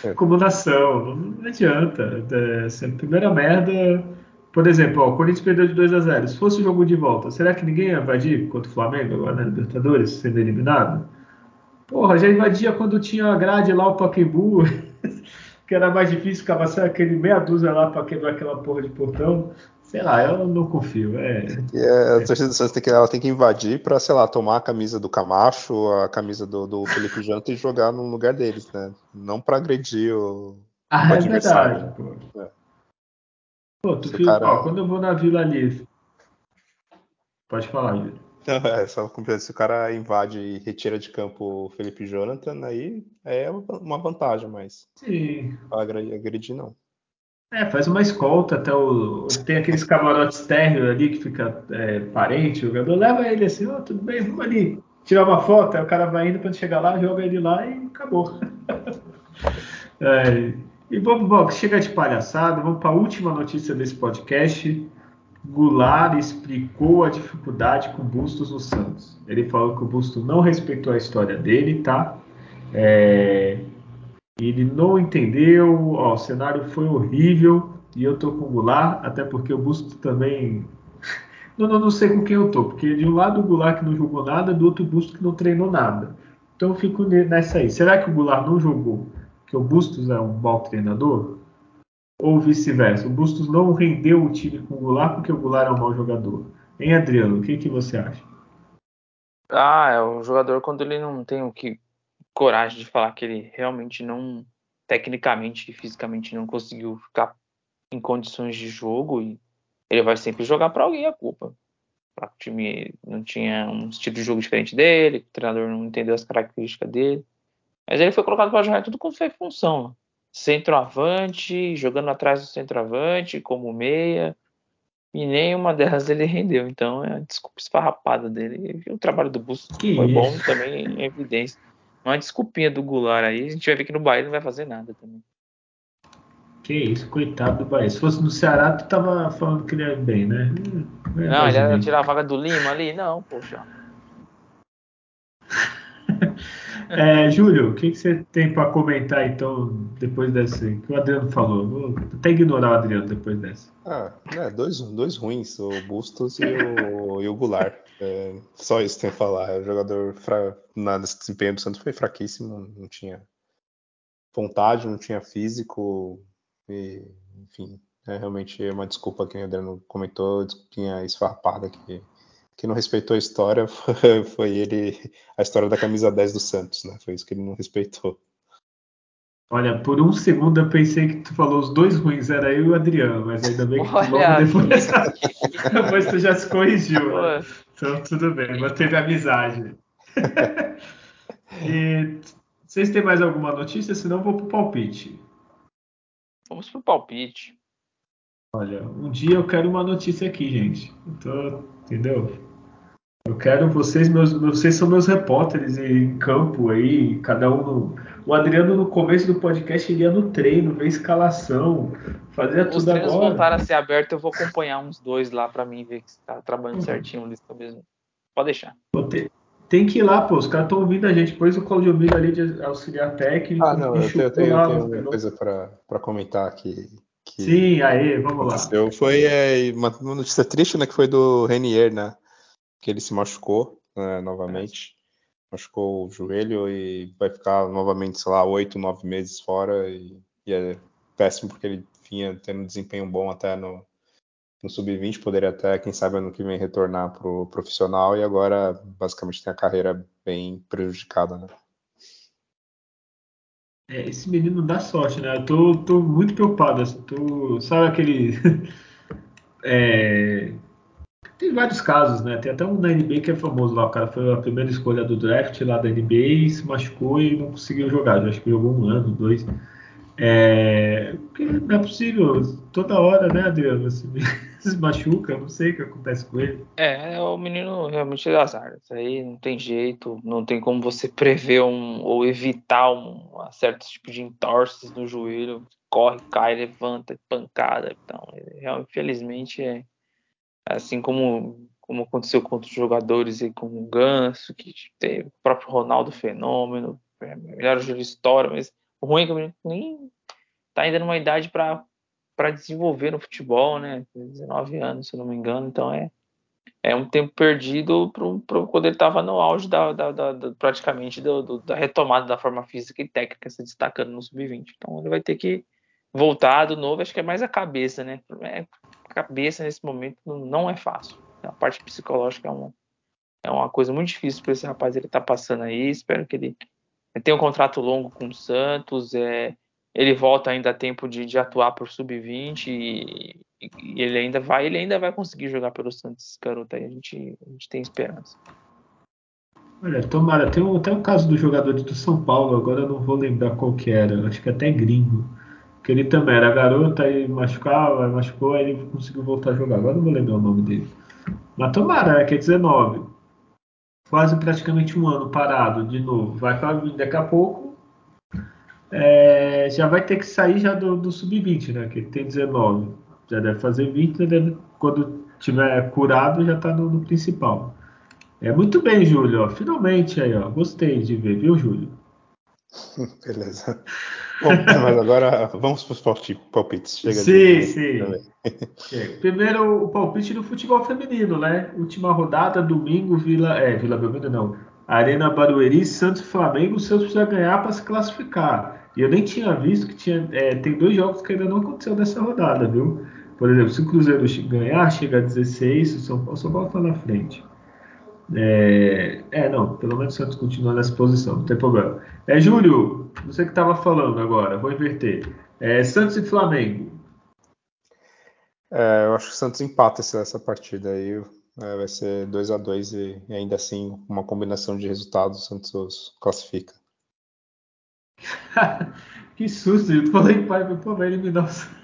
é. como nação. Não adianta. É, a primeira merda. Por exemplo, ó, o Corinthians perdeu de 2 a 0 Se fosse o jogo de volta, será que ninguém ia invadir contra o Flamengo agora na Libertadores, sendo eliminado? Porra, já invadia quando tinha a grade lá, o Pacaembu, que era mais difícil, ficava aquele meia dúzia lá para quebrar aquela porra de portão. Sei lá, eu não confio. É, é, a torcida do Santos tem que, ela tem que invadir para, sei lá, tomar a camisa do Camacho, a camisa do, do Felipe Janta e jogar no lugar deles, né? Não para agredir o, ah, o é adversário. Verdade, pô. É. Pô, tu viu, cara... ó, quando eu vou na vila ali. Pode falar, Júlio. Não, é, só se o cara invade e retira de campo o Felipe Jonathan, aí é uma vantagem, mas. Sim. Agredir não. É, faz uma escolta até o. Tem aqueles camarotes térreos ali que fica é, parente, o jogador leva ele assim, ó, oh, tudo bem, vamos ali tirar uma foto, aí o cara vai indo para chegar lá, joga ele lá e acabou. é, e vamos, vamos, chega de palhaçada, vamos para a última notícia desse podcast. Goulart explicou a dificuldade com Bustos no Santos. Ele falou que o Busto não respeitou a história dele, tá? É, ele não entendeu, ó, o cenário foi horrível e eu tô com o Goulart, até porque o Busto também. não, não, não sei com quem eu tô, porque de um lado o Goulart que não jogou nada, do outro o Busto que não treinou nada. Então eu fico nessa aí. Será que o Goulart não jogou? Que o Bustos é um mau treinador? Ou vice-versa? O Bustos não rendeu o time com o Goulart porque o Goulart é um mau jogador. Hein, Adriano? O que, que você acha? Ah, é o jogador quando ele não tem o que coragem de falar que ele realmente não, tecnicamente e fisicamente, não conseguiu ficar em condições de jogo e ele vai sempre jogar para alguém a culpa. O time não tinha um estilo de jogo diferente dele, o treinador não entendeu as características dele. Mas ele foi colocado para jogar tudo com sua função. Centroavante, jogando atrás do centroavante, como meia, e nenhuma delas ele rendeu. Então é a desculpa esfarrapada dele. E o trabalho do Busto foi isso? bom também em evidência. Uma desculpinha do Goulart aí, a gente vai ver que no Bahia não vai fazer nada também. Que isso, coitado do Bahia. Se fosse no Ceará, tu tava falando que ele ia bem, né? Hum, não, ele ia tirar a vaga do Lima ali? Não, poxa. É, Júlio, o que, que você tem para comentar então depois dessa que o Adriano falou? Vou até ignorar o Adriano depois dessa. Ah, é, dois, dois ruins, o Bustos e o, e o Goulart. É, só isso tem a falar. O jogador fra... na desempenho do Santos foi fraquíssimo, não tinha vontade, não tinha físico, e, enfim, é realmente uma desculpa que o Adriano comentou, desculpinha esfarpada que, que não respeitou a história foi, ele, a história da camisa 10 do Santos, né? Foi isso que ele não respeitou. Olha, por um segundo eu pensei que tu falou os dois ruins, era eu e o Adriano, mas ainda bem que tu logo depois, depois tu já se corrigiu. Né? Então tudo bem, manteve a amizade. e vocês têm mais alguma notícia? Senão eu vou pro palpite. Vamos pro palpite. Olha, um dia eu quero uma notícia aqui, gente. tô, entendeu? Eu quero vocês, meus, vocês são meus repórteres em campo aí, cada um no, O Adriano no começo do podcast ele ia no treino, ver escalação, fazia Os tudo treinos agora. voltaram a ser abertos, eu vou acompanhar uns dois lá pra mim ver que tá trabalhando certinho lista mesmo. Pode deixar. Tem, tem que ir lá, pô. Os caras estão ouvindo a gente. Pôs o Claudio Miro ali de auxiliar técnico. Ah, não, eu tenho, eu tenho, eu lá, tenho não uma coisa para comentar aqui. Que Sim, aí, vamos lá. Foi é, uma, uma notícia triste, né? Que foi do Renier, né? Que ele se machucou né, novamente. Machucou o joelho e vai ficar novamente, sei lá, oito, nove meses fora. E, e é péssimo porque ele vinha tendo um desempenho bom até no, no sub-20, poderia até, quem sabe, ano que vem retornar pro profissional e agora basicamente tem a carreira bem prejudicada, né? É, esse menino dá sorte, né? Eu tô, tô muito preocupado. tô- sabe aquele. É, tem vários casos, né? Tem até um na NBA que é famoso lá. O cara foi a primeira escolha do draft lá da NBA e se machucou e não conseguiu jogar. Eu acho que jogou um ano, dois. É, não é possível. Toda hora, né, Adriano? Se, se machuca, não sei o que acontece com ele. É, o menino realmente é azar. Isso aí não tem jeito, não tem como você prever um, ou evitar um, um certo tipo de entorses no joelho. Corre, cai, levanta, pancada. Então, é, real- infelizmente, é assim como, como aconteceu com outros jogadores aí, como o Ganso, que teve o próprio Ronaldo Fenômeno, é, melhor jogo de história, mas o ruim é que nem tá ainda numa idade para desenvolver no futebol, né? 19 anos, se não me engano, então é é um tempo perdido pro, pro, quando ele estava no auge da, da, da- da- praticamente do- do- da retomada da forma física e técnica, se destacando no sub-20. Então ele vai ter que voltar do novo, acho que é mais a cabeça, né? É, cabeça nesse momento não, é fácil. A parte psicológica é uma, é uma coisa muito difícil para esse rapaz ele tá passando aí. Espero que ele, ele tenha um contrato longo com o Santos, é, ele volta ainda a tempo de, de atuar por sub-20 e, e ele ainda vai, ele ainda vai conseguir jogar pelo Santos, garoto aí. A gente, a gente tem esperança. Olha, tomara, tem um, um caso do jogador do São Paulo, agora eu não vou lembrar qual que era, acho que até gringo. Que ele também era garoto, aí machucava, machucou, aí ele conseguiu voltar a jogar. Agora não vou lembrar o nome dele. Mas tomara, né, que é 19. Quase praticamente um ano parado de novo. Vai daqui a pouco é, já vai ter que sair já do, do sub-20, né? Que tem 19. Já deve fazer 20, já deve- quando tiver curado já tá no, no principal. É muito bem, Júlio. ó. Finalmente aí, ó. Gostei de ver, viu, Júlio? Beleza. Bom, mas agora vamos para os palpi- palpites. Chega sim, de... sim. também. Primeiro, o palpite do futebol feminino, né? Última rodada, domingo, Vila. É, Vila Belmiro não. Arena Barueri, Santos e Flamengo. O Santos precisa ganhar para se classificar. E eu nem tinha visto que tinha. é, tem dois jogos que ainda não aconteceu nessa rodada, viu? Por exemplo, se o Cruzeiro ganhar, chega a 16, o São Paulo, São Paulo tá na frente. É, é, não, pelo menos o Santos continua nessa posição, não tem problema. É, Júlio, você que estava falando agora, vou inverter. É, Santos e Flamengo. É, eu acho que o Santos empata essa, partida aí. É, vai ser 2 a 2 e, e ainda assim uma combinação de resultados o Santos classifica. que susto, eu falei vai, pô, vai eliminar o Santos.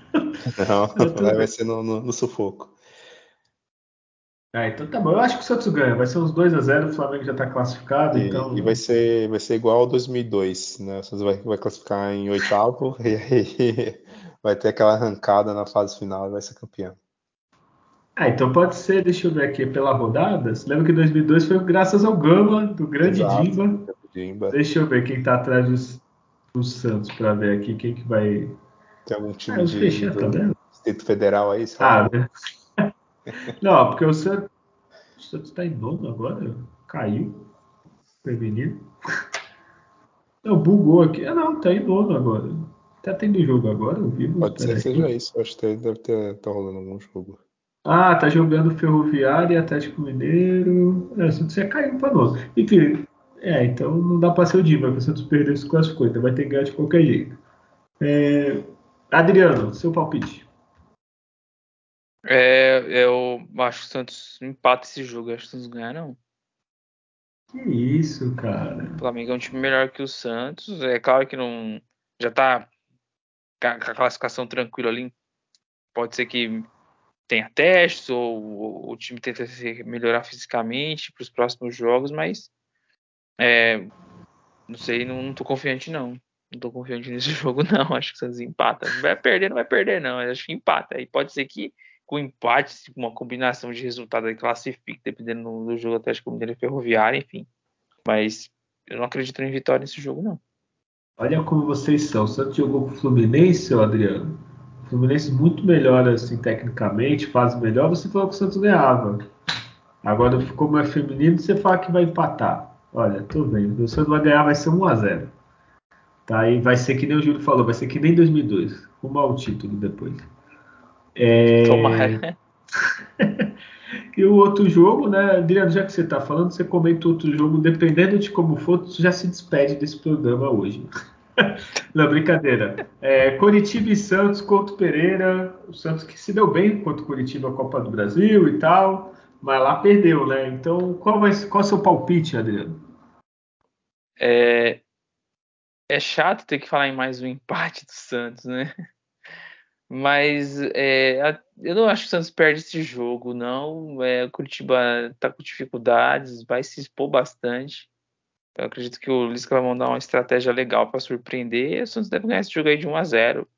Não, tô- vai, vai ser no, no- no sufoco. Ah, então tá bom. Eu acho que o Santos ganha. Vai ser uns 2 a 0 o Flamengo já está classificado, E, então. e vai ser, vai ser igual ao 2002, né? O Santos vai, vai classificar em oitavo e aí vai ter aquela arrancada na fase final e vai ser campeão. Ah, então pode ser, deixa eu ver aqui, pela rodada. Você lembra que 2002 foi graças ao Gama, do grande Exato. Dimba. Dimba. Deixa eu ver quem tá atrás dos, do Santos para ver aqui quem que vai. Tem algum Ah, time eu de, tá do vendo? Distrito Federal aí? lá? Ah, né? Não, porque o Santos. O Santos tá em nono agora? Caiu. Feminino. Não, bugou aqui. Ah, não, tá em nono agora. Tá tendo jogo agora, ao vivo? Pode ser que Peraí. seja isso. Acho que deve ter tá rolando algum jogo. Ah, tá jogando Ferroviária, Atlético Mineiro. É, o Santos já caiu pra nós. Enfim, é, então não dá pra ser o Diva, porque o Santos perdeu se classificou, então vai ter que ganhar de qualquer jeito. É, Adriano, seu palpite. É, eu acho que o Santos empata esse jogo. Eu acho que o Santos ganha, não. Que isso, cara. O Flamengo é um time melhor que o Santos. É claro que não já tá com a classificação tranquila ali. Pode ser que tenha testes ou o time tenta se melhorar fisicamente para os próximos jogos, mas é, não sei, não, não tô confiante não. Não tô confiante nesse jogo, não. Acho que o Santos empata. Vai perder, não vai perder, não. Acho que empata. E pode ser que com empate, uma combinação de resultado aí classifique, dependendo do, jogo Atlético Mineiro Ferroviário, enfim. Mas eu não acredito em vitória nesse jogo, não. Olha como vocês são. O Santos jogou com o Fluminense, Adriano. O Fluminense muito melhor, assim, tecnicamente, faz melhor. Você falou que o Santos ganhava. Agora, como é feminino, você fala que vai empatar. Olha, tô vendo. O Santos vai ganhar, vai ser 1x0. Tá? E vai ser que nem o Júlio falou, vai ser que nem 2002. Rumo ao título depois. É... Tomara. e o outro jogo, né, Adriano, já que você está falando, você comenta outro jogo, dependendo de como for, você já se despede desse programa hoje. Não, brincadeira. É, Coritiba e Santos contra o Pereira. O Santos que se deu bem contra o Coritiba a Copa do Brasil e tal, mas lá perdeu, né? Então, qual, vai, qual é o seu palpite, Adriano? É, é chato ter que falar em mais um empate do Santos, né? Mas é, eu não acho que o Santos perde esse jogo, não. É, o Curitiba está com dificuldades, vai se expor bastante. Eu acredito que o Lisca vai mandar uma estratégia legal para surpreender. O Santos deve ganhar esse jogo aí de 1 a 0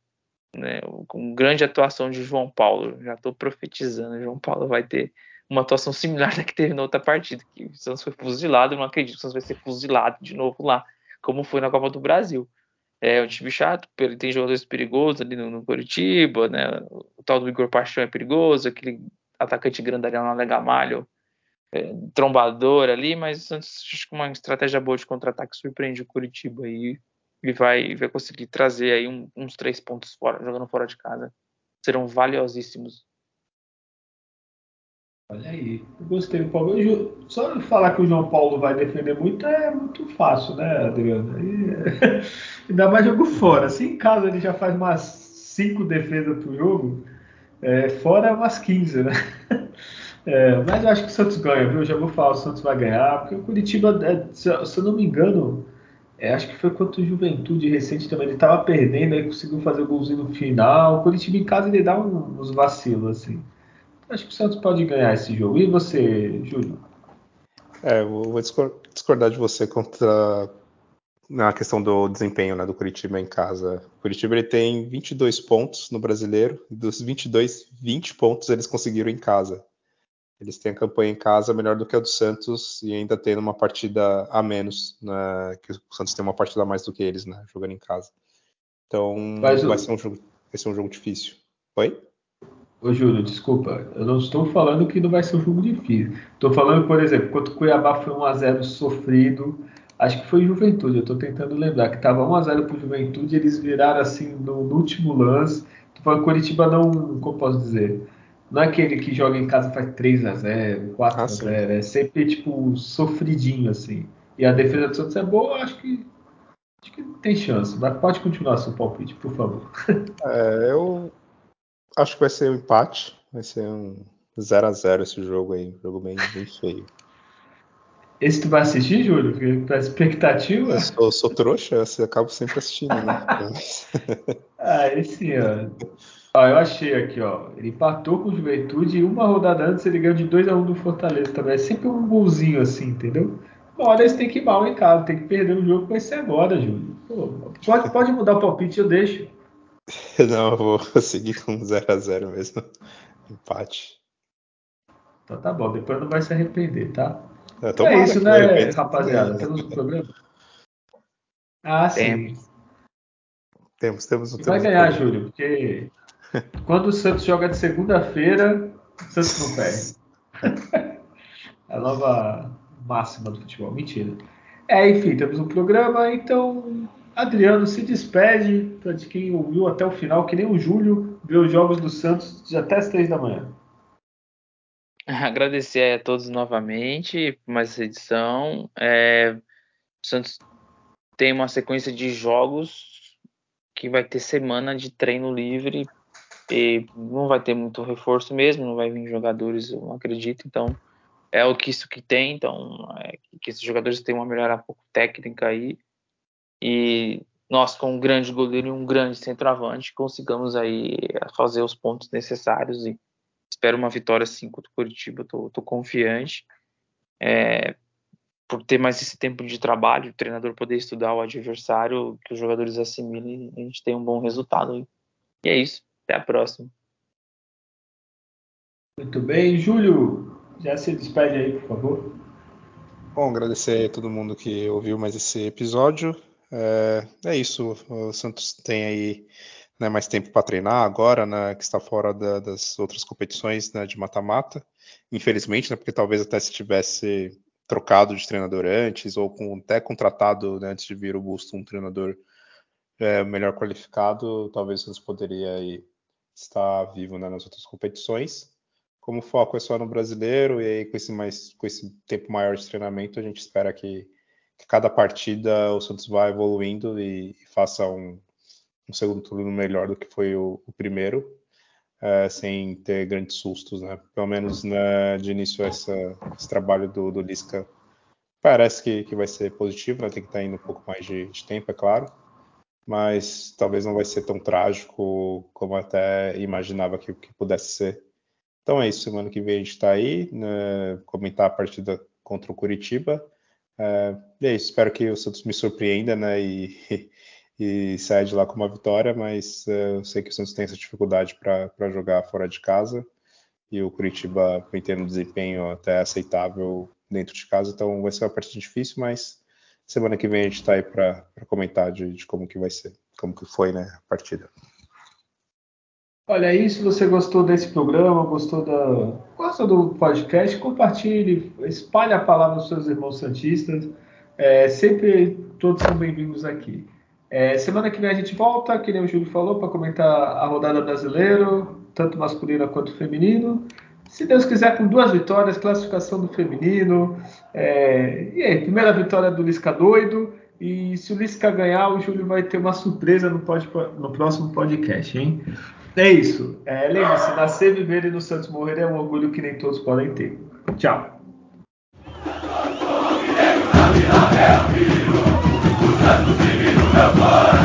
né? Com grande atuação de João Paulo. Já estou profetizando. João Paulo vai ter uma atuação similar da que teve na outra partida, que o Santos foi fuzilado. Eu não acredito que o Santos vai ser fuzilado de novo lá, como foi na Copa do Brasil é um time chato, ele tem jogadores perigosos ali no, no Curitiba, né? O tal do Igor Paixão é perigoso, aquele atacante grandalhão na Gamalho, é, trombador ali, mas o Santos acho que uma estratégia boa de contra-ataque surpreende o Curitiba e, e vai, vai conseguir trazer aí um, uns três pontos fora, jogando fora de casa. Serão valiosíssimos. Olha aí, eu gostei do Paulo. Só falar que o João Paulo vai defender muito é muito fácil, né, Adriano? E, ainda mais jogo fora. Se em casa ele já faz umas 5 defesas pro jogo, é, fora umas 15, né? É, mas eu acho que o Santos ganha, viu? Eu já vou falar, o Santos vai ganhar, porque o Curitiba, é, se, eu não me engano, é, acho que foi contra o Juventude recente também. Ele tava perdendo, aí conseguiu fazer o golzinho no final. O Curitiba em casa ele dá um, uns vacilos, assim. Acho que o Santos pode ganhar esse jogo. E você, Júlio? É, eu vou discordar de você contra na questão do desempenho né, do Curitiba em casa. O Curitiba ele tem 22 pontos no brasileiro, dos 22, 20 pontos eles conseguiram em casa. Eles têm a campanha em casa melhor do que a do Santos e ainda tendo uma partida a menos, né, que o Santos tem uma partida a mais do que eles, né, jogando em casa. Então vai, ser um jogo, vai ser um jogo difícil. Oi? Ô, Júlio, desculpa, eu não estou falando que não vai ser um jogo difícil. Estou falando, por exemplo, quando o Cuiabá foi 1x0 sofrido, acho que foi Juventude, eu estou tentando lembrar, que estava 1x0 para o Juventude, eles viraram assim no, no último lance. Estou falando Curitiba não, como posso dizer, não é aquele que joga em casa faz 3x0, 4x0, ah, é sempre tipo sofridinho assim. E a defesa do Santos é boa, acho que acho que tem chance. Mas pode continuar seu palpite, por favor. É, eu Acho que vai ser um empate. Vai ser um 0 a 0 esse jogo aí. Um jogo bem, bem feio. Esse tu vai assistir, Júlio? Porque tá expectativa? Eu sou, sou trouxa, eu acabo sempre assistindo, né? ah, esse ano. Ó, eu achei aqui, ó. Ele empatou com o Juventude e uma rodada antes ele ganhou de 2x1 um do Fortaleza também. É sempre um golzinho assim, entendeu? Uma hora eles têm que ir mal em casa, tem que perder o jogo, vai ser agora, Júlio. Pô, pode, pode mudar o palpite, eu deixo. Não, eu vou seguir com 0x0 mesmo. Empate. Então tá bom, depois não vai se arrepender, tá? É, é isso, né, rapaziada? Temos um problema? Ah, sim. Temos, temos, temos Vai ganhar, Júlio, porque quando o Santos joga de segunda-feira, o Santos não perde. a nova máxima do futebol. Mentira. É, enfim, temos um programa, então Adriano se despede de quem ouviu até o final, que nem o Júlio vê os jogos do Santos de até as três da manhã. Agradecer a todos novamente por mais essa edição. É, o Santos tem uma sequência de jogos que vai ter semana de treino livre e não vai ter muito reforço mesmo, não vai vir jogadores, eu não acredito. Então é o que isso que tem. Então é que esses jogadores tenham uma melhora um pouco técnica aí e nós, com um grande goleiro e um grande centroavante, consigamos aí fazer os pontos necessários e espero uma vitória sim contra o Curitiba, tô, tô confiante. É, por ter mais esse tempo de trabalho, o treinador poder estudar o adversário, que os jogadores assimilem, a gente tem um bom resultado. E é isso. Até a próxima. Muito bem. Júlio, já se despede aí, por favor. Bom, agradecer a todo mundo que ouviu mais esse episódio. É, é isso. O Santos tem aí né, mais tempo para treinar agora, né, que está fora da, das outras competições né, de mata-mata. Infelizmente, né, porque talvez até se tivesse trocado de treinador antes, ou com, até contratado né, antes de vir o Busto um treinador é, melhor qualificado, talvez o Santos poderia aí, estar vivo né, nas outras competições. Como o foco é só no brasileiro, e aí com esse, mais, com esse tempo maior de treinamento, a gente espera que, que cada partida o Santos vá evoluindo e, e faça um, um, segundo turno melhor do que foi o, o primeiro, é, sem ter grandes sustos, né? Pelo menos né, de início essa, esse trabalho do, do Lisca parece que, que vai ser positivo, né? Tem que estar indo um pouco mais de, de tempo, é claro mas talvez não vai ser tão trágico como até imaginava que, que pudesse ser. Então é isso, semana que vem a gente está aí, né, comentar a partida contra o Curitiba. É, e é isso, espero que o Santos me surpreenda né, e, e saia de lá com uma vitória, mas é, eu sei que o Santos tem essa dificuldade para jogar fora de casa e o Curitiba vem tendo um desempenho até aceitável dentro de casa, então vai ser uma partida difícil, mas semana que vem a gente está aí para comentar de, de, como que vai ser, como que foi né, a partida. Olha aí, se você gostou desse programa, gostou da, gostou do podcast, compartilhe, espalhe a palavra aos seus irmãos santistas. É, sempre todos são bem-vindos aqui. É, semana que vem a gente volta, que nem o Júlio falou, para comentar a rodada brasileira, tanto masculina quanto feminino se Deus quiser, com duas vitórias, classificação do feminino. É, e aí, primeira vitória do Lisca doido. E se o Lisca ganhar, o Júlio vai ter uma surpresa no, pod, no próximo podcast, hein? É isso. É, Lembre-se, nascer, viver e no Santos morrer é um orgulho que nem todos podem ter. Tchau. É o filho, o divino, pai.